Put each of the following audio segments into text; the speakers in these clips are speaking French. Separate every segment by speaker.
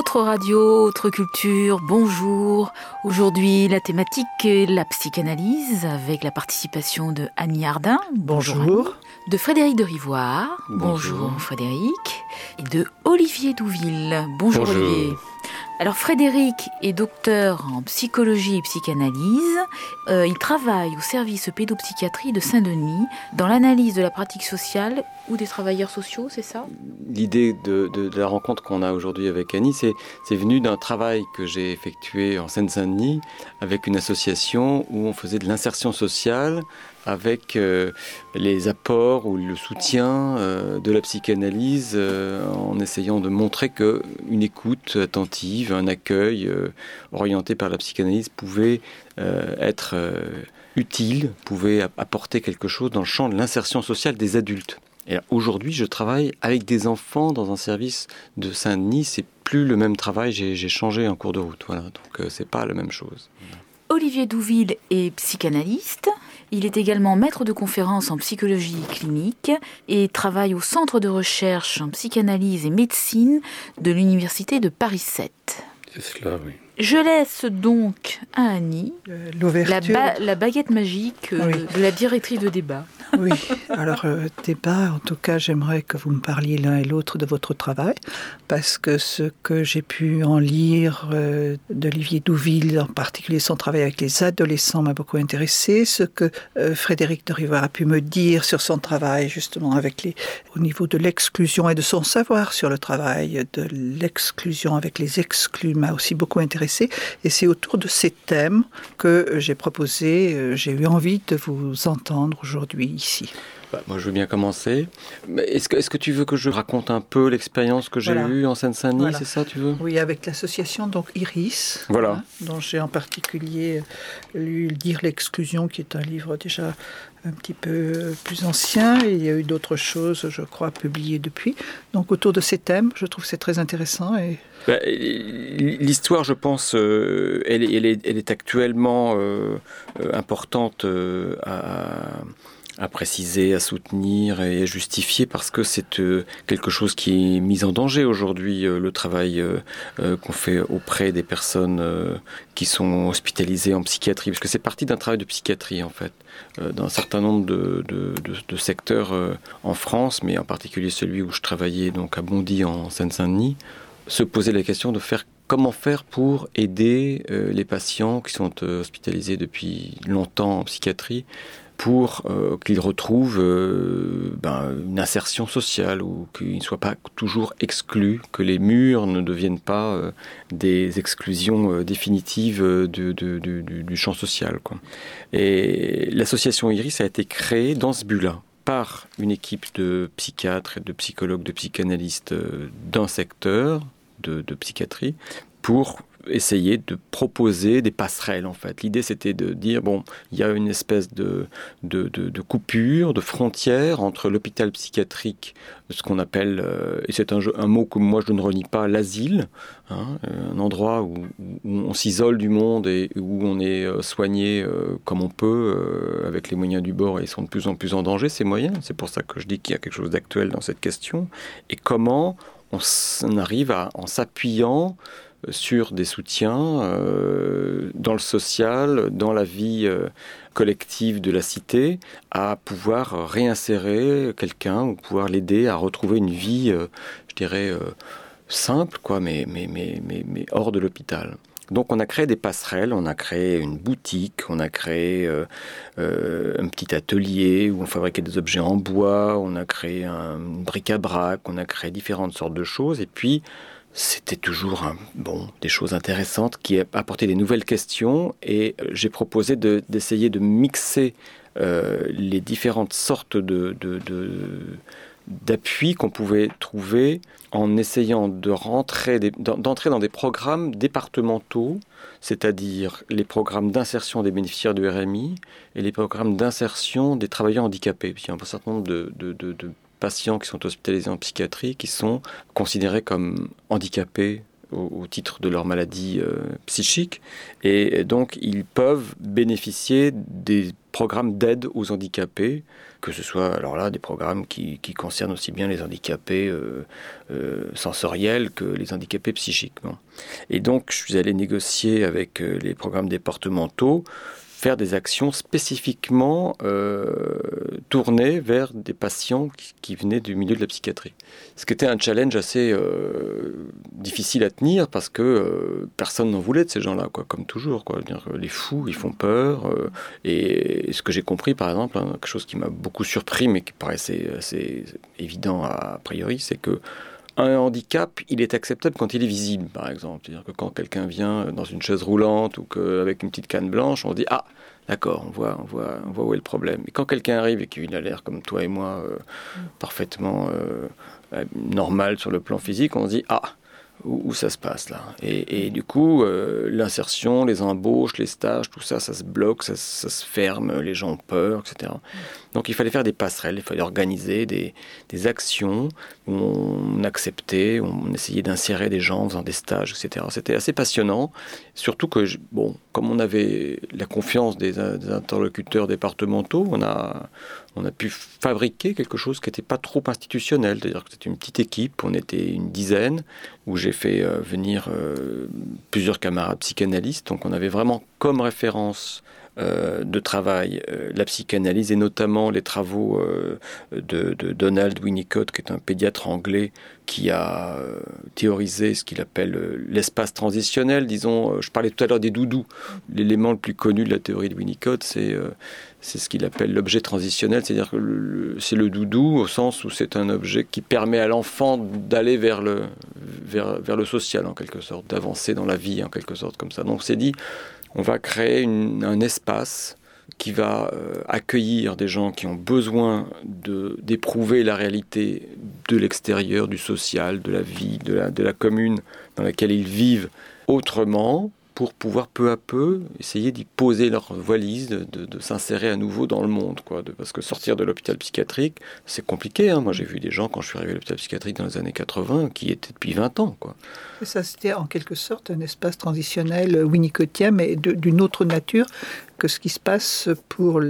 Speaker 1: Autre radio, autre culture, bonjour. Aujourd'hui, la thématique est la psychanalyse avec la participation de Annie Ardin.
Speaker 2: Bonjour.
Speaker 1: de Frédéric de Rivoire. Bonjour. Frédéric. Et de Olivier Douville. Bonjour. Olivier. Alors Frédéric est docteur en psychologie et psychanalyse. Euh, il travaille au service pédopsychiatrie de Saint-Denis dans l'analyse de la pratique sociale ou des travailleurs sociaux, c'est ça?
Speaker 3: L'idée de, la rencontre qu'on a aujourd'hui avec Annie, c'est, venu d'un travail que j'ai effectué en Seine-Saint-Denis avec une association où on faisait de l'insertion sociale avec euh, les apports ou le soutien euh, de la psychanalyse en essayant de montrer que une écoute attentive un accueil euh, orienté par la psychanalyse pouvait euh, être euh, utile, pouvait apporter quelque chose dans le champ de l'insertion sociale des adultes. Et aujourd'hui, je travaille avec des enfants dans un service de Saint-Denis. C'est plus le même travail. J'ai changé en cours de route. Voilà. Donc, c'est pas la même chose.
Speaker 1: Olivier Douville est psychanalyste. Il est également maître de conférences en psychologie clinique et travaille au Centre de recherche en psychanalyse et médecine de l'Université de Paris 7.
Speaker 2: C'est cela, oui.
Speaker 1: Je laisse donc à Annie euh, la, baguette magique euh, de la directrice de débat.
Speaker 2: Oui, alors euh, débat, en tout cas, j'aimerais que vous me parliez l'un et l'autre de votre travail, parce que ce que j'ai pu en lire d'Olivier Douville, en particulier son travail avec les adolescents, m'a beaucoup intéressé. Ce que Frédéric de Rivard a pu me dire sur son travail, justement, avec les, au niveau de l'exclusion et de son savoir sur le travail, de l'exclusion avec les exclus, m'a aussi beaucoup intéressé et c'est autour de ces thèmes que j'ai proposé, euh, j'ai eu envie de vous entendre aujourd'hui ici.
Speaker 3: Bah, moi, je veux bien commencer. Est-ce que, est que, tu veux que je raconte un peu l'expérience que j'ai eue en Seine-Saint-Denis C'est ça, tu veux?
Speaker 2: Oui, avec l'association donc Iris,
Speaker 3: voilà.
Speaker 2: Hein, dont j'ai en particulier lu Dire l'exclusion, qui est un livre déjà un petit peu plus ancien. Et il y a eu d'autres choses, je crois, publiées depuis. Donc, autour de ces thèmes, je trouve que c'est très intéressant. Et...
Speaker 3: Bah, l'histoire, je pense, euh, elle, elle, est, elle, est, actuellement euh, euh, importante à à préciser, à soutenir et à justifier parce que c'est euh, quelque chose qui est mis en danger aujourd'hui, euh, le travail euh, qu'on fait auprès des personnes qui sont hospitalisées en psychiatrie, parce que c'est parti d'un travail de psychiatrie en fait, dans un certain nombre de, de, de, secteurs en France, mais en particulier celui où je travaillais donc à Bondy en Seine-Saint-Denis, se poser la question de faire comment faire pour aider les patients qui sont hospitalisés depuis longtemps en psychiatrie pour euh, qu'ils retrouvent euh, ben, une insertion sociale ou qu'ils ne soient pas toujours exclus, que les murs ne deviennent pas euh, des exclusions définitives du champ social. Et l'association Iris a été créée dans ce but-là par une équipe de psychiatres de psychologues, de psychanalystes d'un secteur de psychiatrie pour essayer de proposer des passerelles en fait. L'idée c'était de dire bon, il y a une espèce de, de, coupure, de frontière entre l'hôpital psychiatrique, ce qu'on appelle, euh, et c'est un, mot que moi je ne renie pas, l'asile, hein, un endroit où, on s'isole du monde et où on est euh, soigné euh, comme on peut, avec les moyens du bord et ils sont de plus en plus en danger ces moyens. C'est pour ça que je dis qu'il y a quelque chose d'actuel dans cette question. Et comment on arrive à, en s'appuyant sur des soutiens euh, dans le social, dans la vie euh, collective de la cité, à pouvoir réinsérer quelqu'un ou pouvoir l'aider à retrouver une vie, euh, je dirais, simple, quoi, mais, mais, mais, mais, mais hors de l'hôpital. Donc on a créé des passerelles, on a créé une boutique, on a créé un petit atelier où on fabriquait des objets en bois, on a créé un bric-à-brac, on a créé différentes sortes de choses. Et puis c'était toujours bon, des choses intéressantes qui apportaient des nouvelles questions et euh, j'ai proposé d'essayer de, mixer euh, les différentes sortes de, d'appui qu'on pouvait trouver en essayant de rentrer d'entrer dans des programmes départementaux, c'est-à-dire les programmes d'insertion des bénéficiaires du RMI et les programmes d'insertion des travailleurs handicapés. Il y a un certain nombre de, patients qui sont hospitalisés en psychiatrie qui sont considérés comme handicapés au, titre de leur maladie euh, psychique. Et donc, ils peuvent bénéficier des programmes d'aide aux handicapés, que ce soit alors là des programmes qui, concernent aussi bien les handicapés euh, euh, sensoriels que les handicapés psychiquement. Et donc, je suis allé négocier avec les programmes départementaux faire des actions spécifiquement euh, tournées vers des patients qui, venaient du milieu de la psychiatrie. Ce qui était un challenge assez euh, difficile à tenir parce que euh, personne n'en voulait de ces gens-là, quoi, comme toujours. Quoi. Les fous, ils font peur. Et, ce que j'ai compris, par exemple, hein, quelque chose qui m'a beaucoup surpris, mais qui paraissait assez évident a priori, c'est que un handicap, il est acceptable quand il est visible, par exemple. C'est-à-dire que quand quelqu'un vient dans une chaise roulante ou qu'avec une petite canne blanche, on dit Ah, d'accord, on voit, on, voit, on voit où est le problème. Et quand quelqu'un arrive et qu'il a l'air comme toi et moi, euh, parfaitement euh, euh, normal sur le plan physique, on se dit Ah, où, ça se passe là? Et, du coup, euh, l'insertion, les embauches, les stages, tout ça, ça se bloque, ça, se ferme, les gens ont peur, etc. Donc il fallait faire des passerelles, il fallait organiser des, actions où on acceptait, on essayait d'insérer des gens en faisant des stages, etc. C'était assez passionnant, surtout que, bon, comme on avait la confiance des, des interlocuteurs départementaux, on a, on a pu fabriquer quelque chose qui n'était pas trop institutionnel, c'est-à-dire que c'était une petite équipe, on était une dizaine, où j'ai fait euh, venir euh, plusieurs camarades psychanalystes, donc on avait vraiment comme référence euh, de travail, la psychanalyse et notamment les travaux de, Donald Winnicott, qui est un pédiatre anglais qui a théorisé ce qu'il appelle l'espace transitionnel. Disons, je parlais tout à l'heure des doudous. L'élément le plus connu de la théorie de Winnicott, c'est c'est ce qu'il appelle l'objet transitionnel, c'est-à-dire que c'est le doudou au sens où c'est un objet qui permet à l'enfant d'aller vers le, vers, vers, le social en quelque sorte, d'avancer dans la vie en quelque sorte comme ça. Donc c'est dit, on va créer un espace qui va euh, accueillir des gens qui ont besoin d'éprouver la réalité de l'extérieur, du social, de la vie, de la, de la commune dans laquelle ils vivent autrement, pour pouvoir peu à peu essayer d'y poser leur valise, de, s'insérer à nouveau dans le monde. Quoi, parce que sortir de l'hôpital psychiatrique, c'est compliqué. Hein. Moi, j'ai vu des gens, quand je suis arrivé à l'hôpital psychiatrique dans les années 80, qui étaient depuis 20 ans. Quoi.
Speaker 2: Et ça, c'était en quelque sorte un espace transitionnel winnicottien, mais d'une autre nature que ce qui se passe pour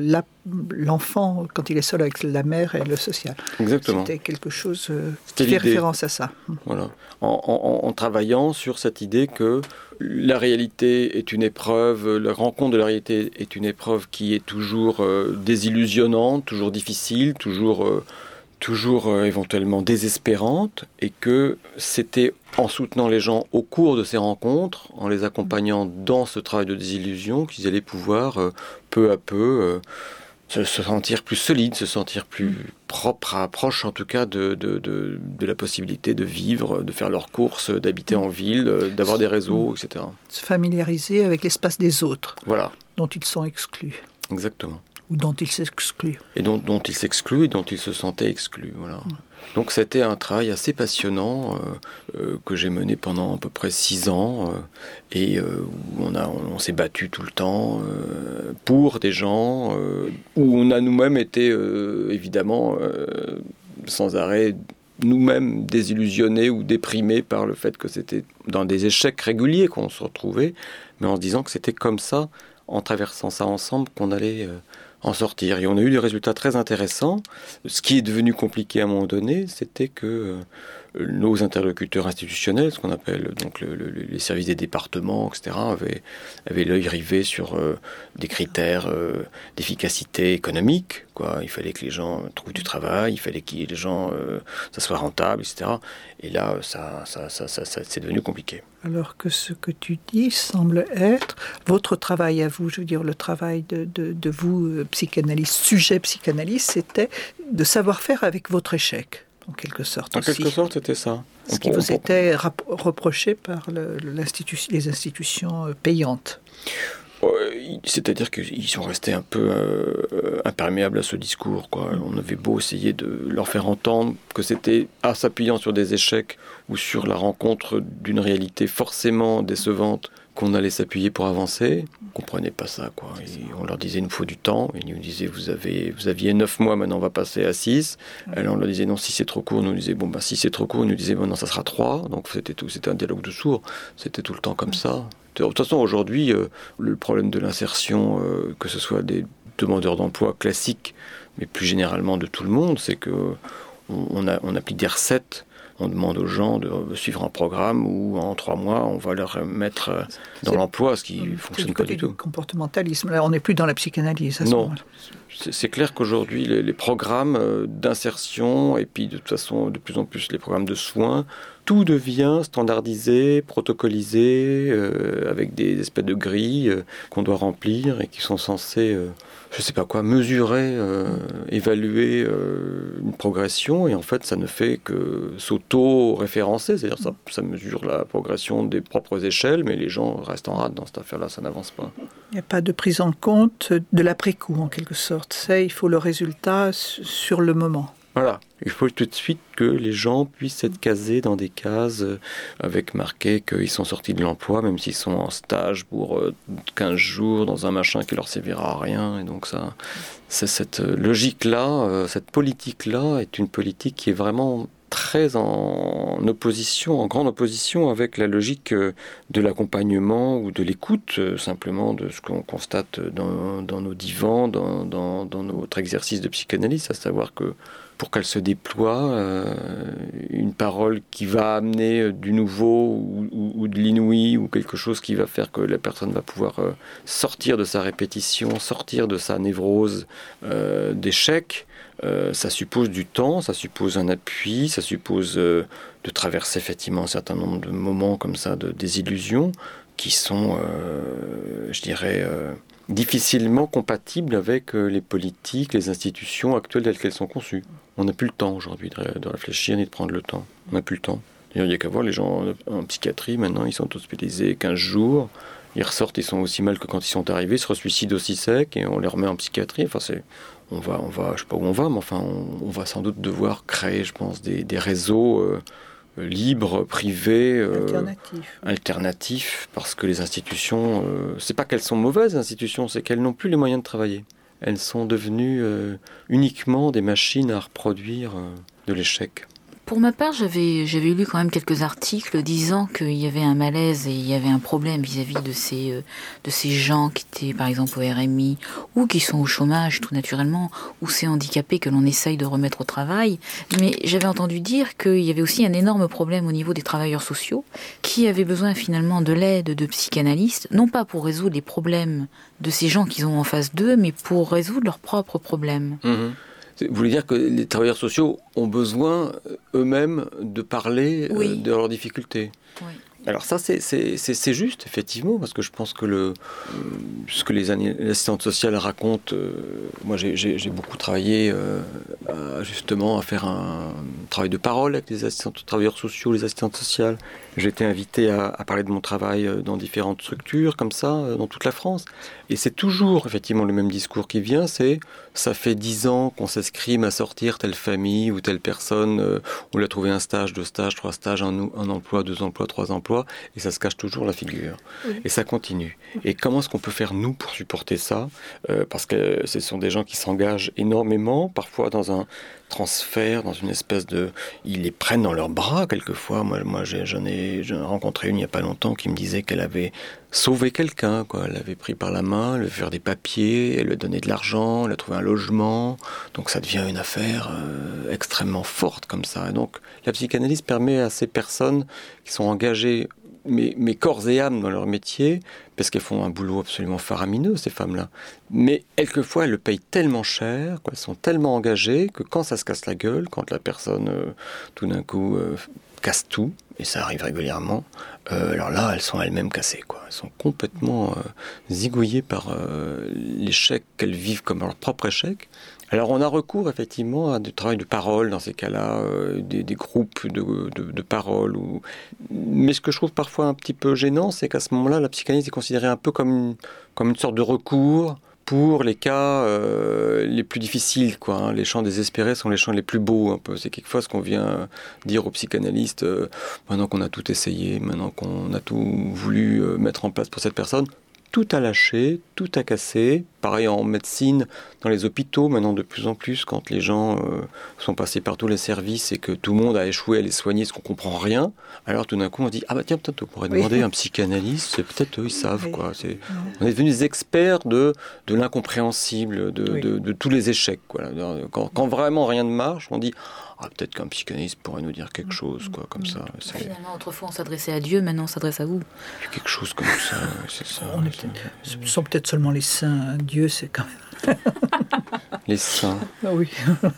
Speaker 2: l'enfant quand il est seul avec la mère et le social.
Speaker 3: Exactement.
Speaker 2: C'était quelque chose euh, qui fait référence à ça.
Speaker 3: Voilà. en, travaillant sur cette idée que la réalité est une épreuve, la rencontre de la réalité est une épreuve qui est toujours euh, désillusionnante, toujours difficile, toujours, euh, toujours euh, éventuellement désespérante, et que c'était en soutenant les gens au cours de ces rencontres, en les accompagnant dans ce travail de désillusion, qu'ils allaient pouvoir peu à peu se, sentir plus solide, se sentir plus propre, proche en tout cas de, de, de, la possibilité de vivre, de faire leurs courses, d'habiter en ville, d'avoir des réseaux, etc.
Speaker 2: Se familiariser avec l'espace des autres,
Speaker 3: voilà.
Speaker 2: dont ils sont exclus.
Speaker 3: Exactement.
Speaker 2: Ou dont ils s'excluent.
Speaker 3: Et dont, dont ils s'excluent et dont ils se sentaient exclus. Voilà. Donc c'était un travail assez passionnant euh, euh, que j'ai mené pendant à peu près six ans euh, et où on, on, s'est battu tout le temps pour des gens où on a nous-mêmes été évidemment sans arrêt nous-mêmes désillusionnés ou déprimés par le fait que c'était dans des échecs réguliers qu'on se retrouvait, mais en se disant que c'était comme ça, en traversant ça ensemble, qu'on allait en sortir. Et on a eu des résultats très intéressants. Ce qui est devenu compliqué à un moment donné, c'était que euh, nos interlocuteurs institutionnels, ce qu'on appelle donc les services des départements, etc., avaient, l'œil rivé sur euh, des critères euh, d'efficacité économique. Quoi. Il fallait que les gens trouvent du travail, il fallait que les gens, ça soit rentable, etc. Et là, ça, ça, ça, ça c'est devenu compliqué.
Speaker 2: Alors que ce que tu dis semble être votre travail à vous, je veux dire le travail de, de, de vous, psychanalyste, sujet psychanalyste, c'était de savoir faire avec votre échec en quelque sorte.
Speaker 3: En quelque sorte, c'était ça.
Speaker 2: Ce qui vous était reproché par les institutions euh, payantes.
Speaker 3: C'est-à-dire qu'ils sont restés un peu euh, imperméables à ce discours. Quoi. On avait beau essayer de leur faire entendre que c'était en s'appuyant sur des échecs ou sur la rencontre d'une réalité forcément décevante qu'on allait s'appuyer pour avancer. comprenaient pas ça. Quoi. on leur disait il nous faut du temps. Ils nous disaient vous, avez, vous aviez 9 mois, maintenant on va passer à 6. Alors on leur disait non, si c'est trop court, nous disait bon, bah, si c'est trop court, ils nous disaient bon, non, ça sera 3. Donc c'était tout, c'était un dialogue de sourds. C'était tout le temps comme ça. De toute façon, aujourd'hui, euh, le problème de l'insertion, euh, que ce soit des demandeurs d'emploi classiques, mais plus généralement de tout le monde, c'est que on, a, on applique des recettes on demande aux gens de suivre un programme où en trois mois on va leur mettre euh, dans l'emploi, ce qui ne fonctionne pas du tout.
Speaker 2: Comportementalisme, là on n'est plus dans la psychanalyse. À
Speaker 3: ce non, c'est clair qu'aujourd'hui les, programmes d'insertion et puis de toute façon de plus en plus les programmes de soins, tout devient standardisé, protocolisé, avec des espèces de grilles qu'on doit remplir et qui sont censées je sais pas quoi, mesurer, euh, évaluer euh, une progression, et en fait, ça ne fait que s'auto-référencer, c'est-à-dire ça, ça mesure la progression des propres échelles, mais les gens restent en rade dans cette affaire-là, ça n'avance pas.
Speaker 2: Il n'y a pas de prise en compte de l'après-coup, en quelque sorte. Il faut le résultat sur le moment.
Speaker 3: Voilà, il faut tout de suite que les gens puissent être casés dans des cases euh, avec marqué qu'ils sont sortis de l'emploi, même s'ils sont en stage pour 15 euh, jours dans un machin qui leur servira à rien. Et donc ça, c'est cette euh, logique-là, cette politique-là est une politique qui est vraiment très en opposition, en grande opposition avec la logique de l'accompagnement ou de l'écoute, simplement de ce qu'on constate dans, nos divans, dans, notre exercice de psychanalyse, à savoir que pour qu'elle se déploie, euh, une parole qui va amener euh, du nouveau ou, de l'inouï ou quelque chose qui va faire que la personne va pouvoir euh, sortir de sa répétition, sortir de sa névrose d'échec. Ça suppose du temps, ça suppose un appui, ça suppose de traverser effectivement un certain nombre de moments comme ça de désillusion qui sont, je dirais, difficilement compatibles avec les politiques, les institutions actuelles telles qu'elles sont conçues. On n'a plus le temps aujourd'hui de, réfléchir ni de prendre le temps. On n'a plus le temps. Il n'y a qu'à voir les gens en psychiatrie, maintenant, ils sont hospitalisés 15 jours. Ils ressortent, ils sont aussi mal que quand ils sont arrivés, ils se resuicident aussi sec et on les remet en psychiatrie. Enfin, c'est, on va, on va, je sais pas où on va, mais enfin, on, va sans doute devoir créer, je pense, des, réseaux euh, libres, privés,
Speaker 2: euh,
Speaker 3: alternatifs. parce que les institutions, euh, c'est pas qu'elles sont mauvaises, les institutions, c'est qu'elles n'ont plus les moyens de travailler elles sont devenues euh, uniquement des machines à reproduire de l'échec.
Speaker 1: Pour ma part, j'avais j'avais lu quand même quelques articles disant qu'il y avait un malaise et il y avait un problème vis-à-vis de ces euh, de ces gens qui étaient par exemple au RMI ou qui sont au chômage tout naturellement ou ces handicapés que l'on essaye de remettre au travail. Mais j'avais entendu dire qu'il y avait aussi un énorme problème au niveau des travailleurs sociaux qui avaient besoin finalement de l'aide de psychanalystes, non pas pour résoudre les problèmes de ces gens qu'ils ont en face d'eux, mais pour résoudre leurs propres problèmes.
Speaker 3: Mmh vous voulez dire que les travailleurs sociaux ont besoin euh, eux-mêmes de parler euh, de leurs difficultés oui. Alors ça, c'est juste, effectivement, parce que je pense que le, ce que les assistantes sociales racontent, euh, moi j'ai beaucoup travaillé justement à faire un travail de parole avec les assistants travailleurs sociaux, les assistantes sociales. J'ai été invité à, parler de mon travail euh, dans différentes structures, comme ça, euh, dans toute la France. Et c'est toujours effectivement le même discours qui vient, c'est ça fait dix ans qu'on s'escrime à sortir telle famille ou telle personne, euh, on lui a trouvé un stage, deux stages, trois stages, un, emploi, deux emplois, trois emplois, et ça se cache toujours la figure. Et ça continue. Et comment est-ce qu'on peut faire nous pour supporter ça? Parce que ce sont des gens qui s'engagent énormément, parfois dans un transfert, dans une espèce de... Ils les prennent dans leurs bras quelquefois. Moi, moi j'en ai rencontré une il n'y a pas longtemps qui me disait qu'elle avait sauvé quelqu'un. Elle l'avait pris par la main, elle lui faire des papiers, elle lui donné de l'argent, elle a trouvé un logement. Donc ça devient une affaire euh, extrêmement forte comme ça. Et donc la psychanalyse permet à ces personnes qui sont engagées mais, corps et âme dans leur métier, parce qu'elles font un boulot absolument faramineux, ces femmes-là. Mais quelquefois, elles le payent tellement cher, elles sont tellement engagées, que quand ça se casse la gueule, quand la personne, euh, tout d'un coup, euh, casse tout, et ça arrive régulièrement, euh, alors là, elles sont elles-mêmes cassées. Quoi. Elles sont complètement zigouillées par l'échec qu'elles vivent comme leur propre échec. Alors on a recours effectivement à du travail de parole dans ces cas-là, des, groupes de, parole. Ou... Mais ce que je trouve parfois un petit peu gênant, c'est qu'à ce moment-là, la psychanalyse est considérée un peu comme comme une sorte de recours pour les cas euh, les plus difficiles. Quoi, hein. Les chants désespérés sont les chants les plus beaux. Un peu. C'est quelquefois ce qu'on vient dire aux psychanalystes, euh, maintenant qu'on a tout essayé, maintenant qu'on a tout voulu euh, mettre en place pour cette personne, tout a lâché, tout a cassé. Pareil en médecine, dans les hôpitaux, maintenant de plus en plus, quand les gens euh, sont passés par tous les services et que tout le monde a échoué à les soigner, ce qu'on comprend rien, alors tout d'un coup on dit ah bah tiens peut-être on pourrait demander un psychanalyste, peut-être eux ils savent quoi. on est devenus des experts de de l'incompréhensible, de, tous les échecs. Quoi. Quand, quand vraiment rien ne marche, on dit ah, peut-être qu'un psychanalyste pourrait nous dire quelque chose, quoi, comme ça.
Speaker 1: Finalement, autrefois, on s'adressait à Dieu, maintenant, on s'adresse à vous.
Speaker 3: Quelque chose comme ça, c'est ça.
Speaker 2: ce sont peut-être seulement les saints. Dieu, c'est quand même.
Speaker 3: les saints.
Speaker 2: Ah oui.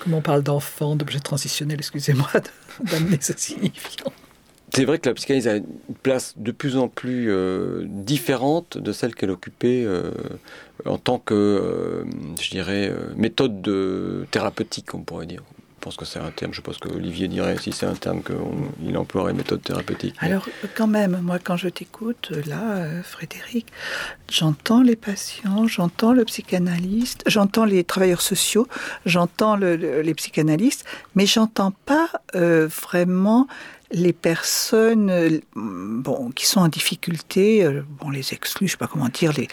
Speaker 2: Comme on parle d'enfants, d'objets transitionnels, excusez-moi d'amener ce signifiant.
Speaker 3: C'est vrai que la psychanalyse a une place de plus en plus euh, différente de celle qu'elle occupait euh, en tant que, euh, je dirais, méthode de thérapeutique, on pourrait dire. Je pense que c'est un terme, je pense que Olivier dirait si c'est un terme qu'il emploierait, méthode thérapeutique.
Speaker 2: Alors, quand même, moi, quand je t'écoute, là, Frédéric, j'entends les patients, j'entends le psychanalyste, j'entends les travailleurs sociaux, j'entends les psychanalystes, mais j'entends pas vraiment les personnes euh, bon, qui sont en difficulté, euh, on les exclut, je sais pas comment dire, les,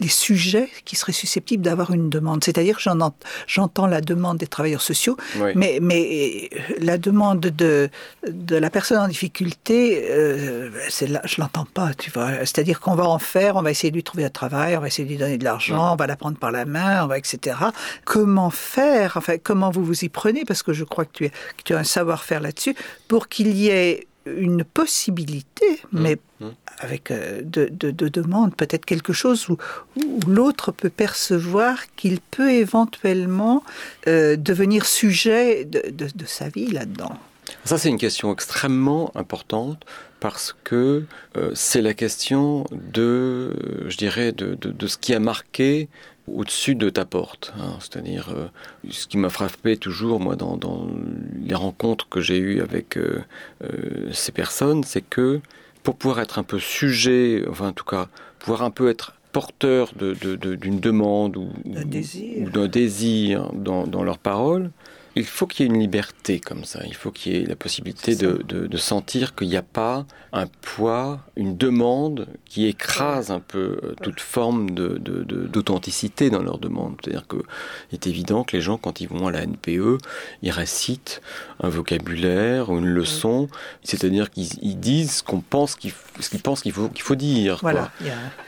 Speaker 2: les sujets qui seraient susceptibles d'avoir une demande. C'est-à-dire que j'entends la demande des travailleurs sociaux, mais, mais euh, la demande de, de la personne en difficulté, euh, là, je l'entends pas, tu vois. C'est-à-dire qu'on va en faire, on va essayer de lui trouver un travail, on va essayer de lui donner de l'argent, on va la prendre par la main, on va, etc. Comment faire, enfin, comment vous vous y prenez, parce que je crois que tu, que tu as un savoir-faire là-dessus, pour qu'il y ait une possibilité, mmh. mais mmh. Avec euh, de, de, demandes, peut-être quelque chose où, l'autre peut percevoir qu'il peut éventuellement euh, devenir sujet de, sa vie là-dedans.
Speaker 3: Ça, c'est une question extrêmement importante parce que euh, c'est la question de, je dirais, de, ce qui a marqué au-dessus de ta porte. Hein. C'est-à-dire, ce qui m'a frappé toujours, moi, dans, les rencontres que j'ai eues avec ces personnes, c'est que pour pouvoir être un peu sujet, enfin en tout cas, pouvoir un peu être porteur d'une de, demande ou d'un désir, désir dans, dans leurs paroles, il faut qu'il y ait une liberté comme ça. Il faut qu'il y ait la possibilité de, de, sentir qu'il n'y a pas un poids, une demande qui écrase un peu euh, toute forme d'authenticité dans leur demande. C'est-à-dire qu'il est évident que les gens, quand ils vont à la NPE, ils récitent un vocabulaire ou une leçon. C'est-à-dire qu'ils disent ce qu'on pense qu'il pensent qu'il faut, qu'il faut dire.
Speaker 2: Voilà.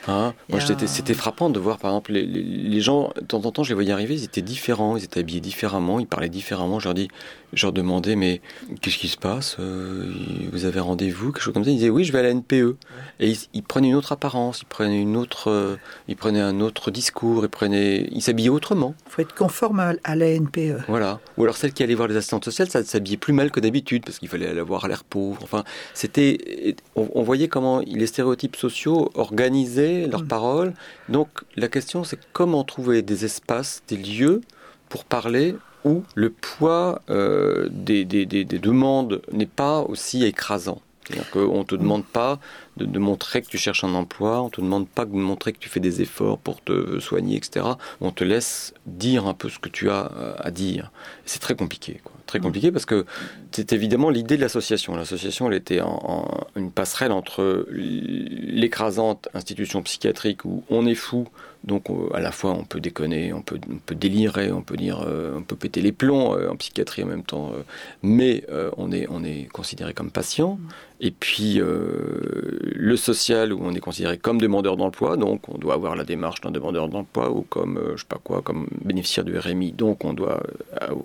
Speaker 3: Hein? Moi, c'était frappant de voir, par exemple, les, les, gens, de temps en temps, je les voyais arriver, ils étaient différents, ils étaient habillés différemment, ils parlaient différemment je leur dis, je leur demandais, mais qu'est-ce qui se passe euh, Vous avez rendez-vous Quelque chose comme ça. Ils disaient, oui, je vais à la NPE. Et ils, prenaient une autre apparence, ils prenaient une autre, euh, ils prenaient un autre discours, ils prenaient, ils s'habillaient autrement.
Speaker 2: Il faut être conforme à, la NPE.
Speaker 3: Voilà. Ou alors celle qui allait voir les assistantes sociales, ça s'habillait plus mal que d'habitude parce qu'il fallait aller voir l'air pauvre. Enfin, c'était, on, voyait comment les stéréotypes sociaux organisaient leurs mm. paroles. Donc la question, c'est comment trouver des espaces, des lieux pour parler où le poids euh, des, demandes n'est pas aussi écrasant. C'est-à-dire qu'on ne te demande pas de, montrer que tu cherches un emploi, on ne te demande pas de montrer que tu fais des efforts pour te soigner, etc. On te laisse dire un peu ce que tu as euh, à dire. C'est très compliqué, très compliqué parce que c'est évidemment l'idée de l'association. L'association, elle était en, une passerelle entre l'écrasante institution psychiatrique où on est fou, donc à la fois on peut déconner, on peut, on peut délirer, on peut dire, euh, on peut péter les plombs euh, en psychiatrie en même temps, euh, mais on est on est considéré comme patient. Et puis le social où on est considéré comme demandeur d'emploi, donc on doit avoir la démarche d'un demandeur d'emploi ou comme je sais pas quoi, comme bénéficiaire du RMI, donc on doit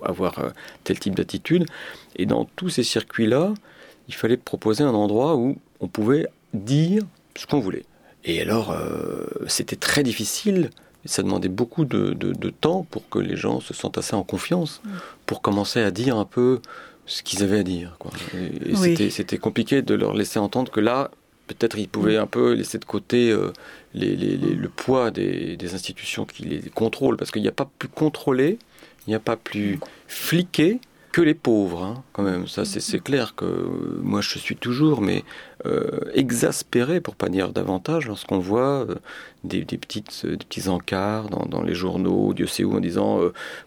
Speaker 3: avoir tel type d'attitude. Et dans tous ces circuits-là, il fallait proposer un endroit où on pouvait dire ce qu'on voulait. Et alors, euh, c'était très difficile. Ça demandait beaucoup de, temps pour que les gens se sentent assez en confiance pour commencer à dire un peu ce qu'ils avaient à dire. Et, c'était compliqué de leur laisser entendre que là, peut-être ils pouvaient un peu laisser de côté euh, le poids des, institutions qui les contrôlent, parce qu'il n'y a pas plus contrôlé, il n'y a pas plus fliqué que les pauvres, hein, quand même. Ça, c'est clair que euh, moi, je suis toujours, mais euh, exaspéré, pour pas dire davantage, lorsqu'on voit euh, des, petits encarts dans, les journaux, Dieu sait où, en disant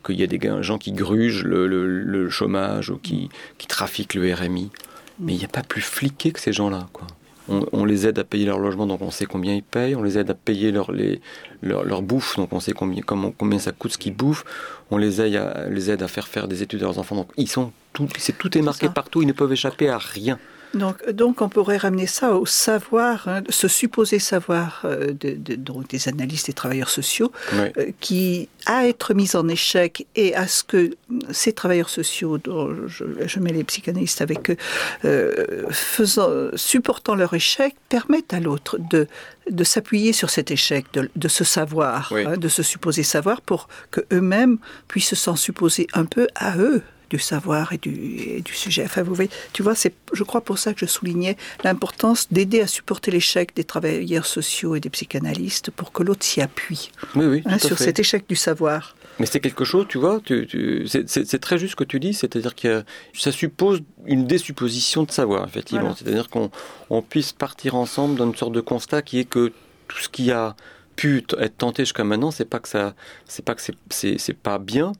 Speaker 3: qu'il y a des gens qui grugent le, chômage ou qui, qui trafiquent le RMI. Mais il n'y a pas plus fliqué que ces gens-là, quoi. On, les aide à payer leur logement, donc on sait combien ils payent. On les aide à payer leur, les, leur, bouffe, donc on sait combien, comment, combien ça coûte ce qu'ils bouffent. On les aide, à, les aide à faire faire des études à leurs enfants. Donc ils sont tout, c'est, tout est marqué partout. Ils ne peuvent échapper à rien.
Speaker 2: Donc, donc on pourrait ramener ça au savoir, hein, ce supposé savoir euh, de, des analystes et travailleurs sociaux, euh, qui a à être mis en échec et à ce que ces travailleurs sociaux, dont je, mets les psychanalystes avec eux, euh, faisant, supportant leur échec, permettent à l'autre de, de s'appuyer sur cet échec, de, de ce savoir, hein, de ce supposé savoir, pour que eux-mêmes puissent s'en supposer un peu à eux du savoir et du, du sujet. Enfin, vous voyez, tu vois, c'est, je crois pour ça que je soulignais l'importance d'aider à supporter l'échec des travailleurs sociaux et des psychanalystes pour que l'autre s'y appuie
Speaker 3: oui, oui,
Speaker 2: hein, sur cet échec du savoir.
Speaker 3: Mais c'est quelque chose, tu vois, tu, c'est très juste ce que tu dis, c'est-à-dire que ça suppose une désupposition de savoir, effectivement. C'est-à-dire qu'on on puisse partir ensemble dans une sorte de constat qui est que tout ce qui a pu être tenté jusqu'à maintenant, c'est pas que ça, c'est pas que c'est pas bien,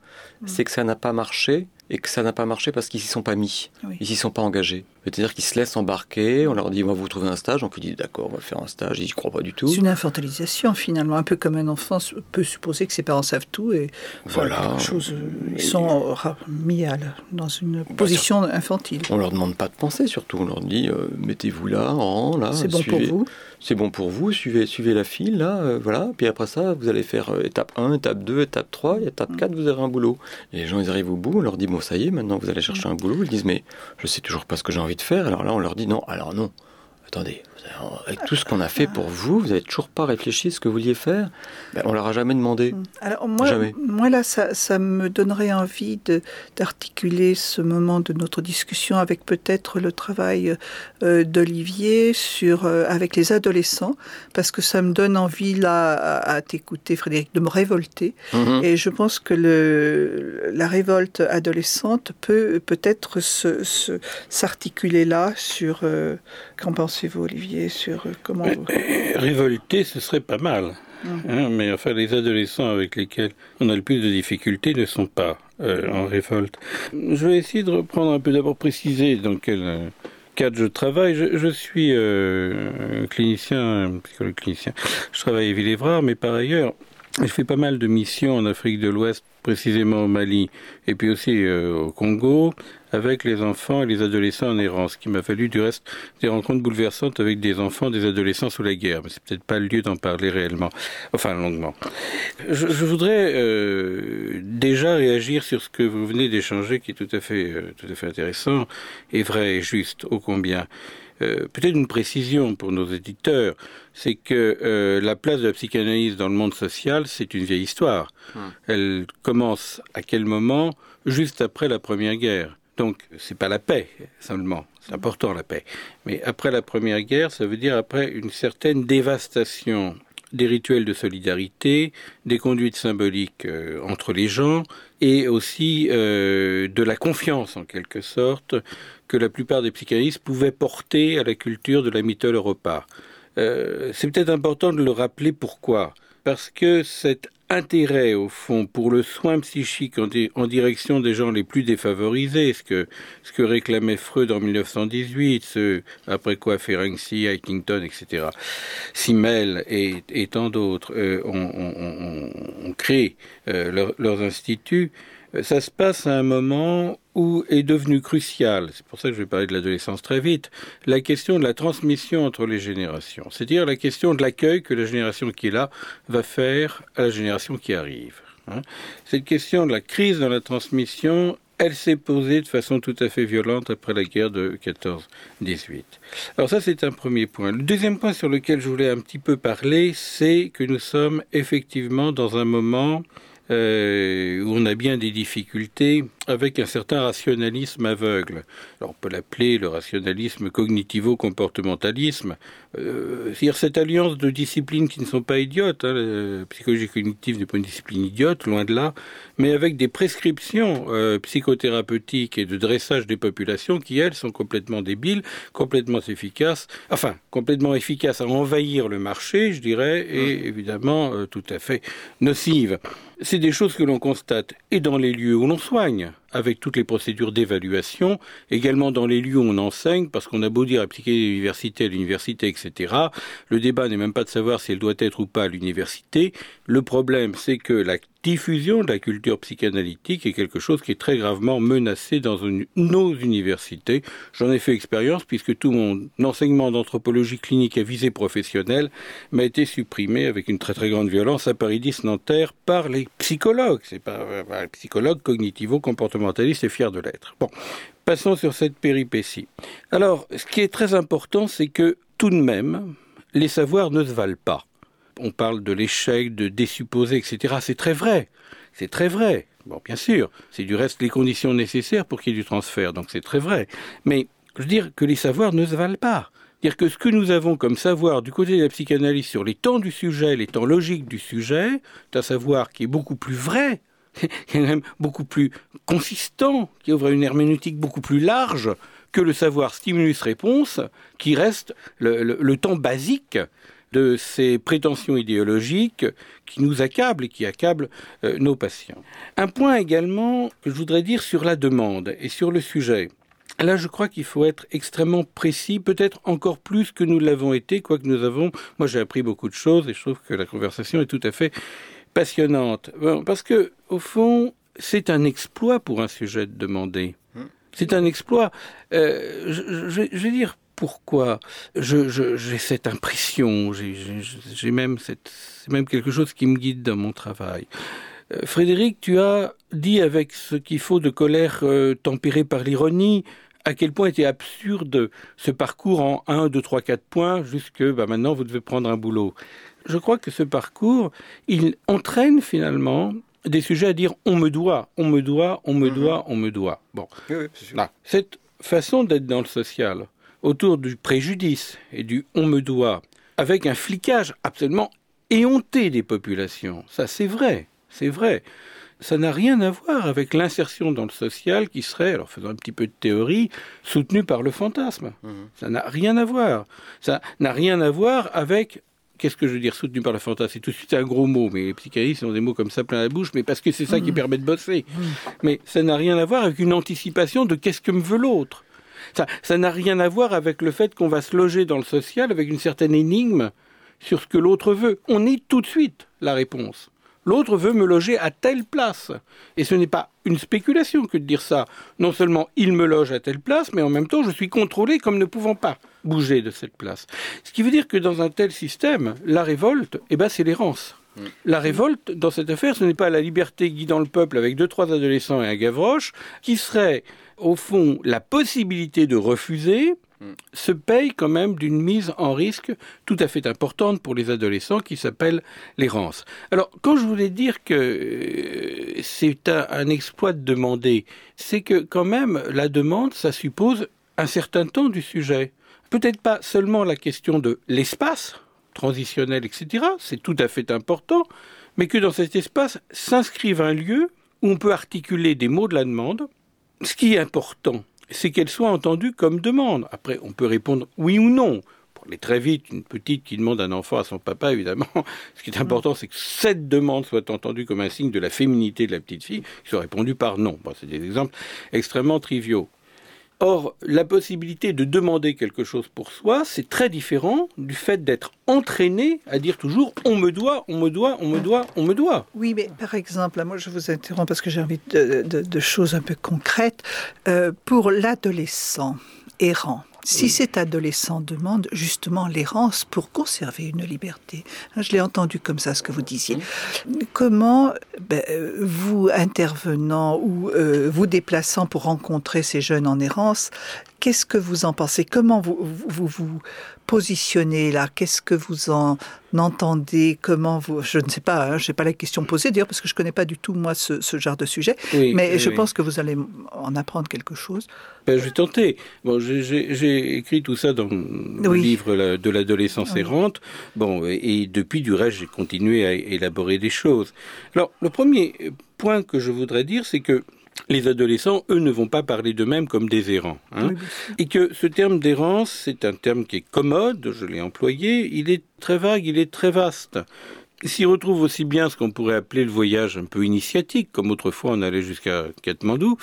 Speaker 3: mm. c'est que ça n'a pas marché et que ça n'a pas marché parce qu'ils s'y sont pas mis, ils s'y sont pas engagés. C'est-à-dire qu'ils se laissent embarquer, on leur dit on va vous trouver un stage, donc ils disent d'accord, on va faire un stage, ils n'y croient pas du tout.
Speaker 2: C'est une infantilisation finalement, un peu comme un enfant peut supposer que ses parents savent tout et voilà. Chose, ils sont mis à dans une bah, position infantile.
Speaker 3: On leur demande pas de penser surtout, on leur dit euh, mettez-vous là, en là,
Speaker 2: c'est bon pour vous.
Speaker 3: C'est bon pour vous, suivez, suivez la file là, euh, voilà. Puis après ça, vous allez faire euh, étape 1, étape 2, étape 3, et étape 4, mm. vous aurez un boulot. Et les gens ils arrivent au bout, on leur dit bon ça y est, maintenant vous allez chercher un boulot. Ils disent mais je sais toujours pas ce que j'ai envie de faire. Alors là on leur dit non, alors non. Attendez, avec tout ce qu'on a fait pour vous, vous n'avez toujours pas réfléchi à ce que vous vouliez faire? Ben, On leur a jamais demandé.
Speaker 2: Mm. Alors moi, moi là, ça, ça, me donnerait envie d'articuler ce moment de notre discussion avec peut-être le travail euh, d'Olivier sur euh, avec les adolescents, parce que ça me donne envie là à, t'écouter, Frédéric, de me révolter. Mm-hmm. Et je pense que le, la révolte adolescente peut peut-être s'articuler là sur. Euh, qu'en pensez-vous, Olivier? Sur euh, comment.
Speaker 4: révolter, ce serait pas mal. Hum. Hein, mais enfin, les adolescents avec lesquels on a le plus de difficultés ne sont pas euh, en révolte. Je vais essayer de reprendre un peu d'abord préciser dans quel euh, cadre je travaille. Je, suis clinicien, psychologue clinicien. Je travaille à Villévrard, mais par ailleurs, je fais pas mal de missions en Afrique de l'Ouest, précisément au Mali, et puis aussi au Congo, avec les enfants et les adolescents en errance, qui m'a fallu du reste des rencontres bouleversantes avec des enfants, des adolescents sous la guerre. Mais c'est peut-être pas le lieu d'en parler réellement, enfin longuement. Je, voudrais euh, déjà réagir sur ce que vous venez d'échanger, qui est tout à fait, euh, tout à fait intéressant et vrai et juste, ô combien. Euh, peut-être une précision pour nos éditeurs, c'est que la place de la psychanalyse dans le monde social, c'est une vieille histoire. Hum. Elle commence à quel moment? Juste après la Première Guerre. Donc, c'est pas la paix seulement, c'est important la paix. Mais après la Première Guerre, ça veut dire après une certaine dévastation des rituels de solidarité, des conduites symboliques euh, entre les gens, et aussi euh, de la confiance en quelque sorte que la plupart des psychanalystes pouvaient porter à la culture de la mythologie Europa. C'est peut-être important de le rappeler pourquoi. Parce que cette intérêt, au fond, pour le soin psychique en, direction des gens les plus défavorisés, ce que, ce que réclamait Freud en 1918, ce, après quoi Ferenczi, Huntington, etc., Simmel et, et tant d'autres euh, ont, créé euh, leurs instituts, ça se passe à un moment où est devenu crucial, c'est pour ça que je vais parler de l'adolescence très vite, la question de la transmission entre les générations, c'est-à-dire la question de l'accueil que la génération qui est là va faire à la génération qui arrive. Hein. Cette question de la crise dans la transmission, elle s'est posée de façon tout à fait violente après la guerre de 14-18. Alors ça, c'est un premier point. Le deuxième point sur lequel je voulais un petit peu parler, c'est que nous sommes effectivement dans un moment euh, où on a bien des difficultés avec un certain rationalisme aveugle. Alors on peut l'appeler le rationalisme cognitivo-comportementalisme, euh, c'est-à-dire cette alliance de disciplines qui ne sont pas idiotes, hein, la psychologie cognitive n'est pas une discipline idiote, loin de là, mais avec des prescriptions euh, psychothérapeutiques et de dressage des populations qui, elles, sont complètement débiles, complètement efficaces, enfin, complètement efficaces à envahir le marché, je dirais, et évidemment euh, tout à fait nocives. C'est des choses que l'on constate et dans les lieux où l'on soigne, avec toutes les procédures d'évaluation, également dans les lieux où on enseigne, parce qu'on a beau dire appliquer l'université à l'université, etc. Le débat n'est même pas de savoir si elle doit être ou pas à l'université. Le problème, c'est que la diffusion de la culture psychanalytique est quelque chose qui est très gravement menacé dans nos universités. J'en ai fait expérience puisque tout mon enseignement d'anthropologie clinique à visée professionnelle m'a été supprimé avec une très très grande violence à Paris 10 Nanterre par les psychologues. C'est pas euh, les psychologues cognitivo-comportementalistes et fiers de l'être. Bon, passons sur cette péripétie. Alors, ce qui est très important, c'est que tout de même, les savoirs ne se valent pas on parle de l'échec, de désupposer, etc. C'est très vrai. C'est très vrai. Bon, bien sûr, c'est du reste les conditions nécessaires pour qu'il y ait du transfert, donc c'est très vrai. Mais je veux dire que les savoirs ne se valent pas. Dire que ce que nous avons comme savoir du côté de la psychanalyse sur les temps du sujet, les temps logiques du sujet, c'est un savoir qui est beaucoup plus vrai, qui est même beaucoup plus consistant, qui ouvre une herméneutique beaucoup plus large que le savoir stimulus-réponse, qui reste le temps basique de ces prétentions idéologiques qui nous accablent et qui accablent euh, nos patients. Un point également que je voudrais dire sur la demande et sur le sujet. Là, je crois qu'il faut être extrêmement précis, peut-être encore plus que nous l'avons été, quoique nous avons. Moi, j'ai appris beaucoup de choses et je trouve que la conversation est tout à fait passionnante. parce que, au fond, c'est un exploit pour un sujet de demander. Hum. C'est un exploit. Euh, je, je, vais dire pourquoi j'ai cette impression, j'ai même cette, même quelque chose qui me guide dans mon travail. Euh, Frédéric, tu as dit avec ce qu'il faut de colère euh, tempérée par l'ironie, à quel point était absurde ce parcours en 1, 2, 3, 4 points, jusque bah, maintenant vous devez prendre un boulot. Je crois que ce parcours, il entraîne finalement des sujets à dire on me doit, on me doit, on me mhm. doit, on me doit. Bon, Là, cette façon d'être dans le social, autour du préjudice et du on me doit, avec un flicage absolument éhonté des populations. Ça, c'est vrai, c'est vrai. Ça n'a rien à voir avec l'insertion dans le social qui serait, alors faisant un petit peu de théorie, soutenue par le fantasme. Mhm. Ça n'a rien à voir. Ça n'a rien à voir avec qu'est-ce que je veux dire, soutenu par le fantasme? C'est tout de suite un gros mot, mais les psychanalystes ont des mots comme ça plein la bouche, mais parce que c'est ça qui mhm. permet de bosser. Mhm. Mais ça n'a rien à voir avec une anticipation de qu'est-ce que me veut l'autre. Ça n'a rien à voir avec le fait qu'on va se loger dans le social avec une certaine énigme sur ce que l'autre veut. On est tout de suite la réponse. L'autre veut me loger à telle place. Et ce n'est pas une spéculation que de dire ça. Non seulement il me loge à telle place, mais en même temps je suis contrôlé comme ne pouvant pas bouger de cette place. Ce qui veut dire que dans un tel système, la révolte, eh ben, c'est l'errance. Mm. La révolte, dans cette affaire, ce n'est pas la liberté guidant le peuple avec deux, trois adolescents et un gavroche, qui serait au fond, la possibilité de refuser se paye quand même d'une mise en risque tout à fait importante pour les adolescents qui s'appelle l'errance. Alors, quand je voulais dire que euh, c'est un, exploit de demander, c'est que quand même la demande, ça suppose un certain temps du sujet. Peut-être pas seulement la question de l'espace transitionnel, etc., c'est tout à fait important, mais que dans cet espace s'inscrive un lieu où on peut articuler des mots de la demande, ce qui est important, c'est qu'elle soit entendue comme demande. Après, on peut répondre oui ou non. Pour aller très vite, une petite qui demande un enfant à son papa, évidemment, ce qui est important, c'est que cette demande soit entendue comme un signe de la féminité de la petite fille, qui soit répondue par non. c'est des exemples extrêmement triviaux. Or, la possibilité de demander quelque chose pour soi, c'est très différent du fait d'être entraîné à dire toujours on me doit, on me doit, on me doit, on me doit.
Speaker 2: Oui, mais par exemple, moi je vous interromps parce que j'ai envie de, choses un peu concrètes. Euh, pour l'adolescent errant, si cet adolescent demande justement l'errance pour conserver une liberté, hein, je l'ai entendu comme ça ce que vous disiez, comment ben, vous intervenant ou euh, vous déplaçant pour rencontrer ces jeunes en errance, qu'est-ce que vous en pensez? Comment vous, vous vous positionnez là? Qu'est-ce que vous en entendez? Comment vous Je ne sais pas, hein, je n'ai pas la question posée d'ailleurs parce que je ne connais pas du tout moi ce, genre de sujet, mais je pense que vous allez en apprendre quelque chose.
Speaker 4: Ben, je vais tenter. Bon, j'ai écrit tout ça dans le livre de l'adolescence errante. Bon, et depuis du reste, j'ai continué à élaborer des choses. Alors, le premier point que je voudrais dire, c'est que les adolescents, eux, ne vont pas parler d'eux-mêmes comme des errants. Hein. Et que ce terme d'errance, c'est un terme qui est commode, je l'ai employé, il est très vague, il est très vaste. S'y retrouve aussi bien ce qu'on pourrait appeler le voyage un peu initiatique, comme autrefois on allait jusqu'à Katmandou,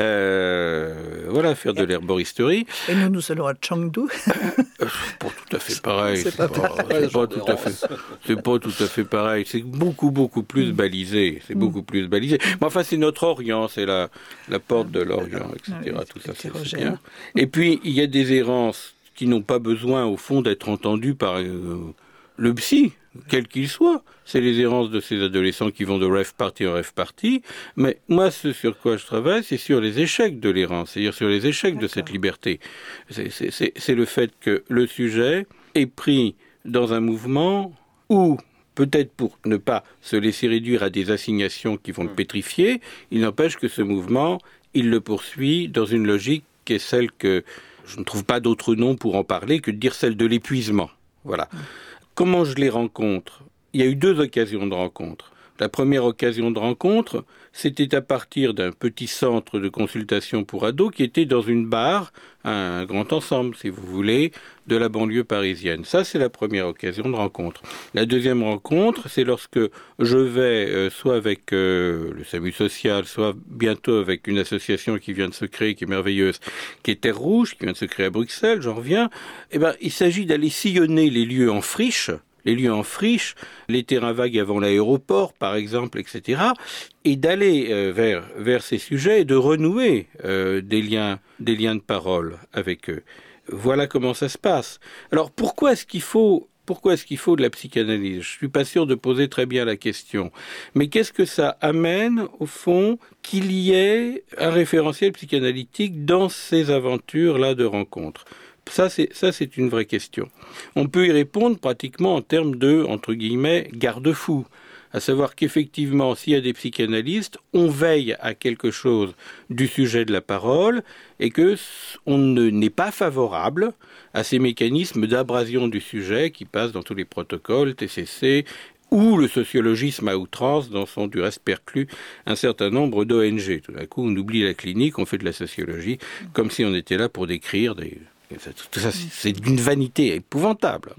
Speaker 4: euh, voilà, faire de l'herboristerie.
Speaker 2: Et nous, nous allons à Chengdu.
Speaker 4: Euh, pas tout à fait pareil. C'est pas, pas, tout à fait. C'est pas tout à fait pareil. C'est beaucoup beaucoup plus mm. balisé. C'est mm. beaucoup plus balisé. Mais enfin, c'est notre Orient, c'est la la porte de l'Orient, etc. tout ça, c'est bien. Et puis il y a des errances qui n'ont pas besoin, au fond, d'être entendues par euh, le psy quel qu'il soit. C'est les errances de ces adolescents qui vont de rêve party en rêve party. Mais moi, ce sur quoi je travaille, c'est sur les échecs de l'errance, c'est-à-dire sur les échecs de cette liberté. C'est le fait que le sujet est pris dans un mouvement où peut-être pour ne pas se laisser réduire à des assignations qui vont le pétrifier, il n'empêche que ce mouvement, il le poursuit dans une logique qui est celle que je ne trouve pas d'autre nom pour en parler que de dire celle de l'épuisement. Voilà. Comment je les rencontre? Il y a eu deux occasions de rencontre. La première occasion de rencontre, c'était à partir d'un petit centre de consultation pour ados qui était dans une barre, un grand ensemble, si vous voulez, de la banlieue parisienne. Ça, c'est la première occasion de rencontre. La deuxième rencontre, c'est lorsque je vais euh, soit avec euh, le SAMU social, soit bientôt avec une association qui vient de se créer, qui est merveilleuse, qui est Terre Rouge, qui vient de se créer à Bruxelles, j'en reviens. Eh ben, il s'agit d'aller sillonner les lieux en friche, les lieux en friche, les terrains vagues avant l'aéroport, par exemple, etc., et d'aller euh, vers, ces sujets et de renouer des liens, des liens de parole avec eux. Voilà comment ça se passe. Alors pourquoi est-ce qu'il faut de la psychanalyse? Je suis pas sûr de poser très bien la question. Mais qu'est-ce que ça amène, au fond, qu'il y ait un référentiel psychanalytique dans ces aventures-là de rencontres? Ça, c'est, une vraie question. On peut y répondre pratiquement en termes de, entre guillemets, garde-fou à savoir qu'effectivement, s'il y a des psychanalystes, on veille à quelque chose du sujet de la parole et que on n'est pas favorable à ces mécanismes d'abrasion du sujet qui passent dans tous les protocoles TCC ou le sociologisme à outrance dans son du reste perclus un certain nombre d'ONG. Tout d'un coup, on oublie la clinique, on fait de la sociologie, comme si on était là pour décrire des, c'est d'une vanité épouvantable.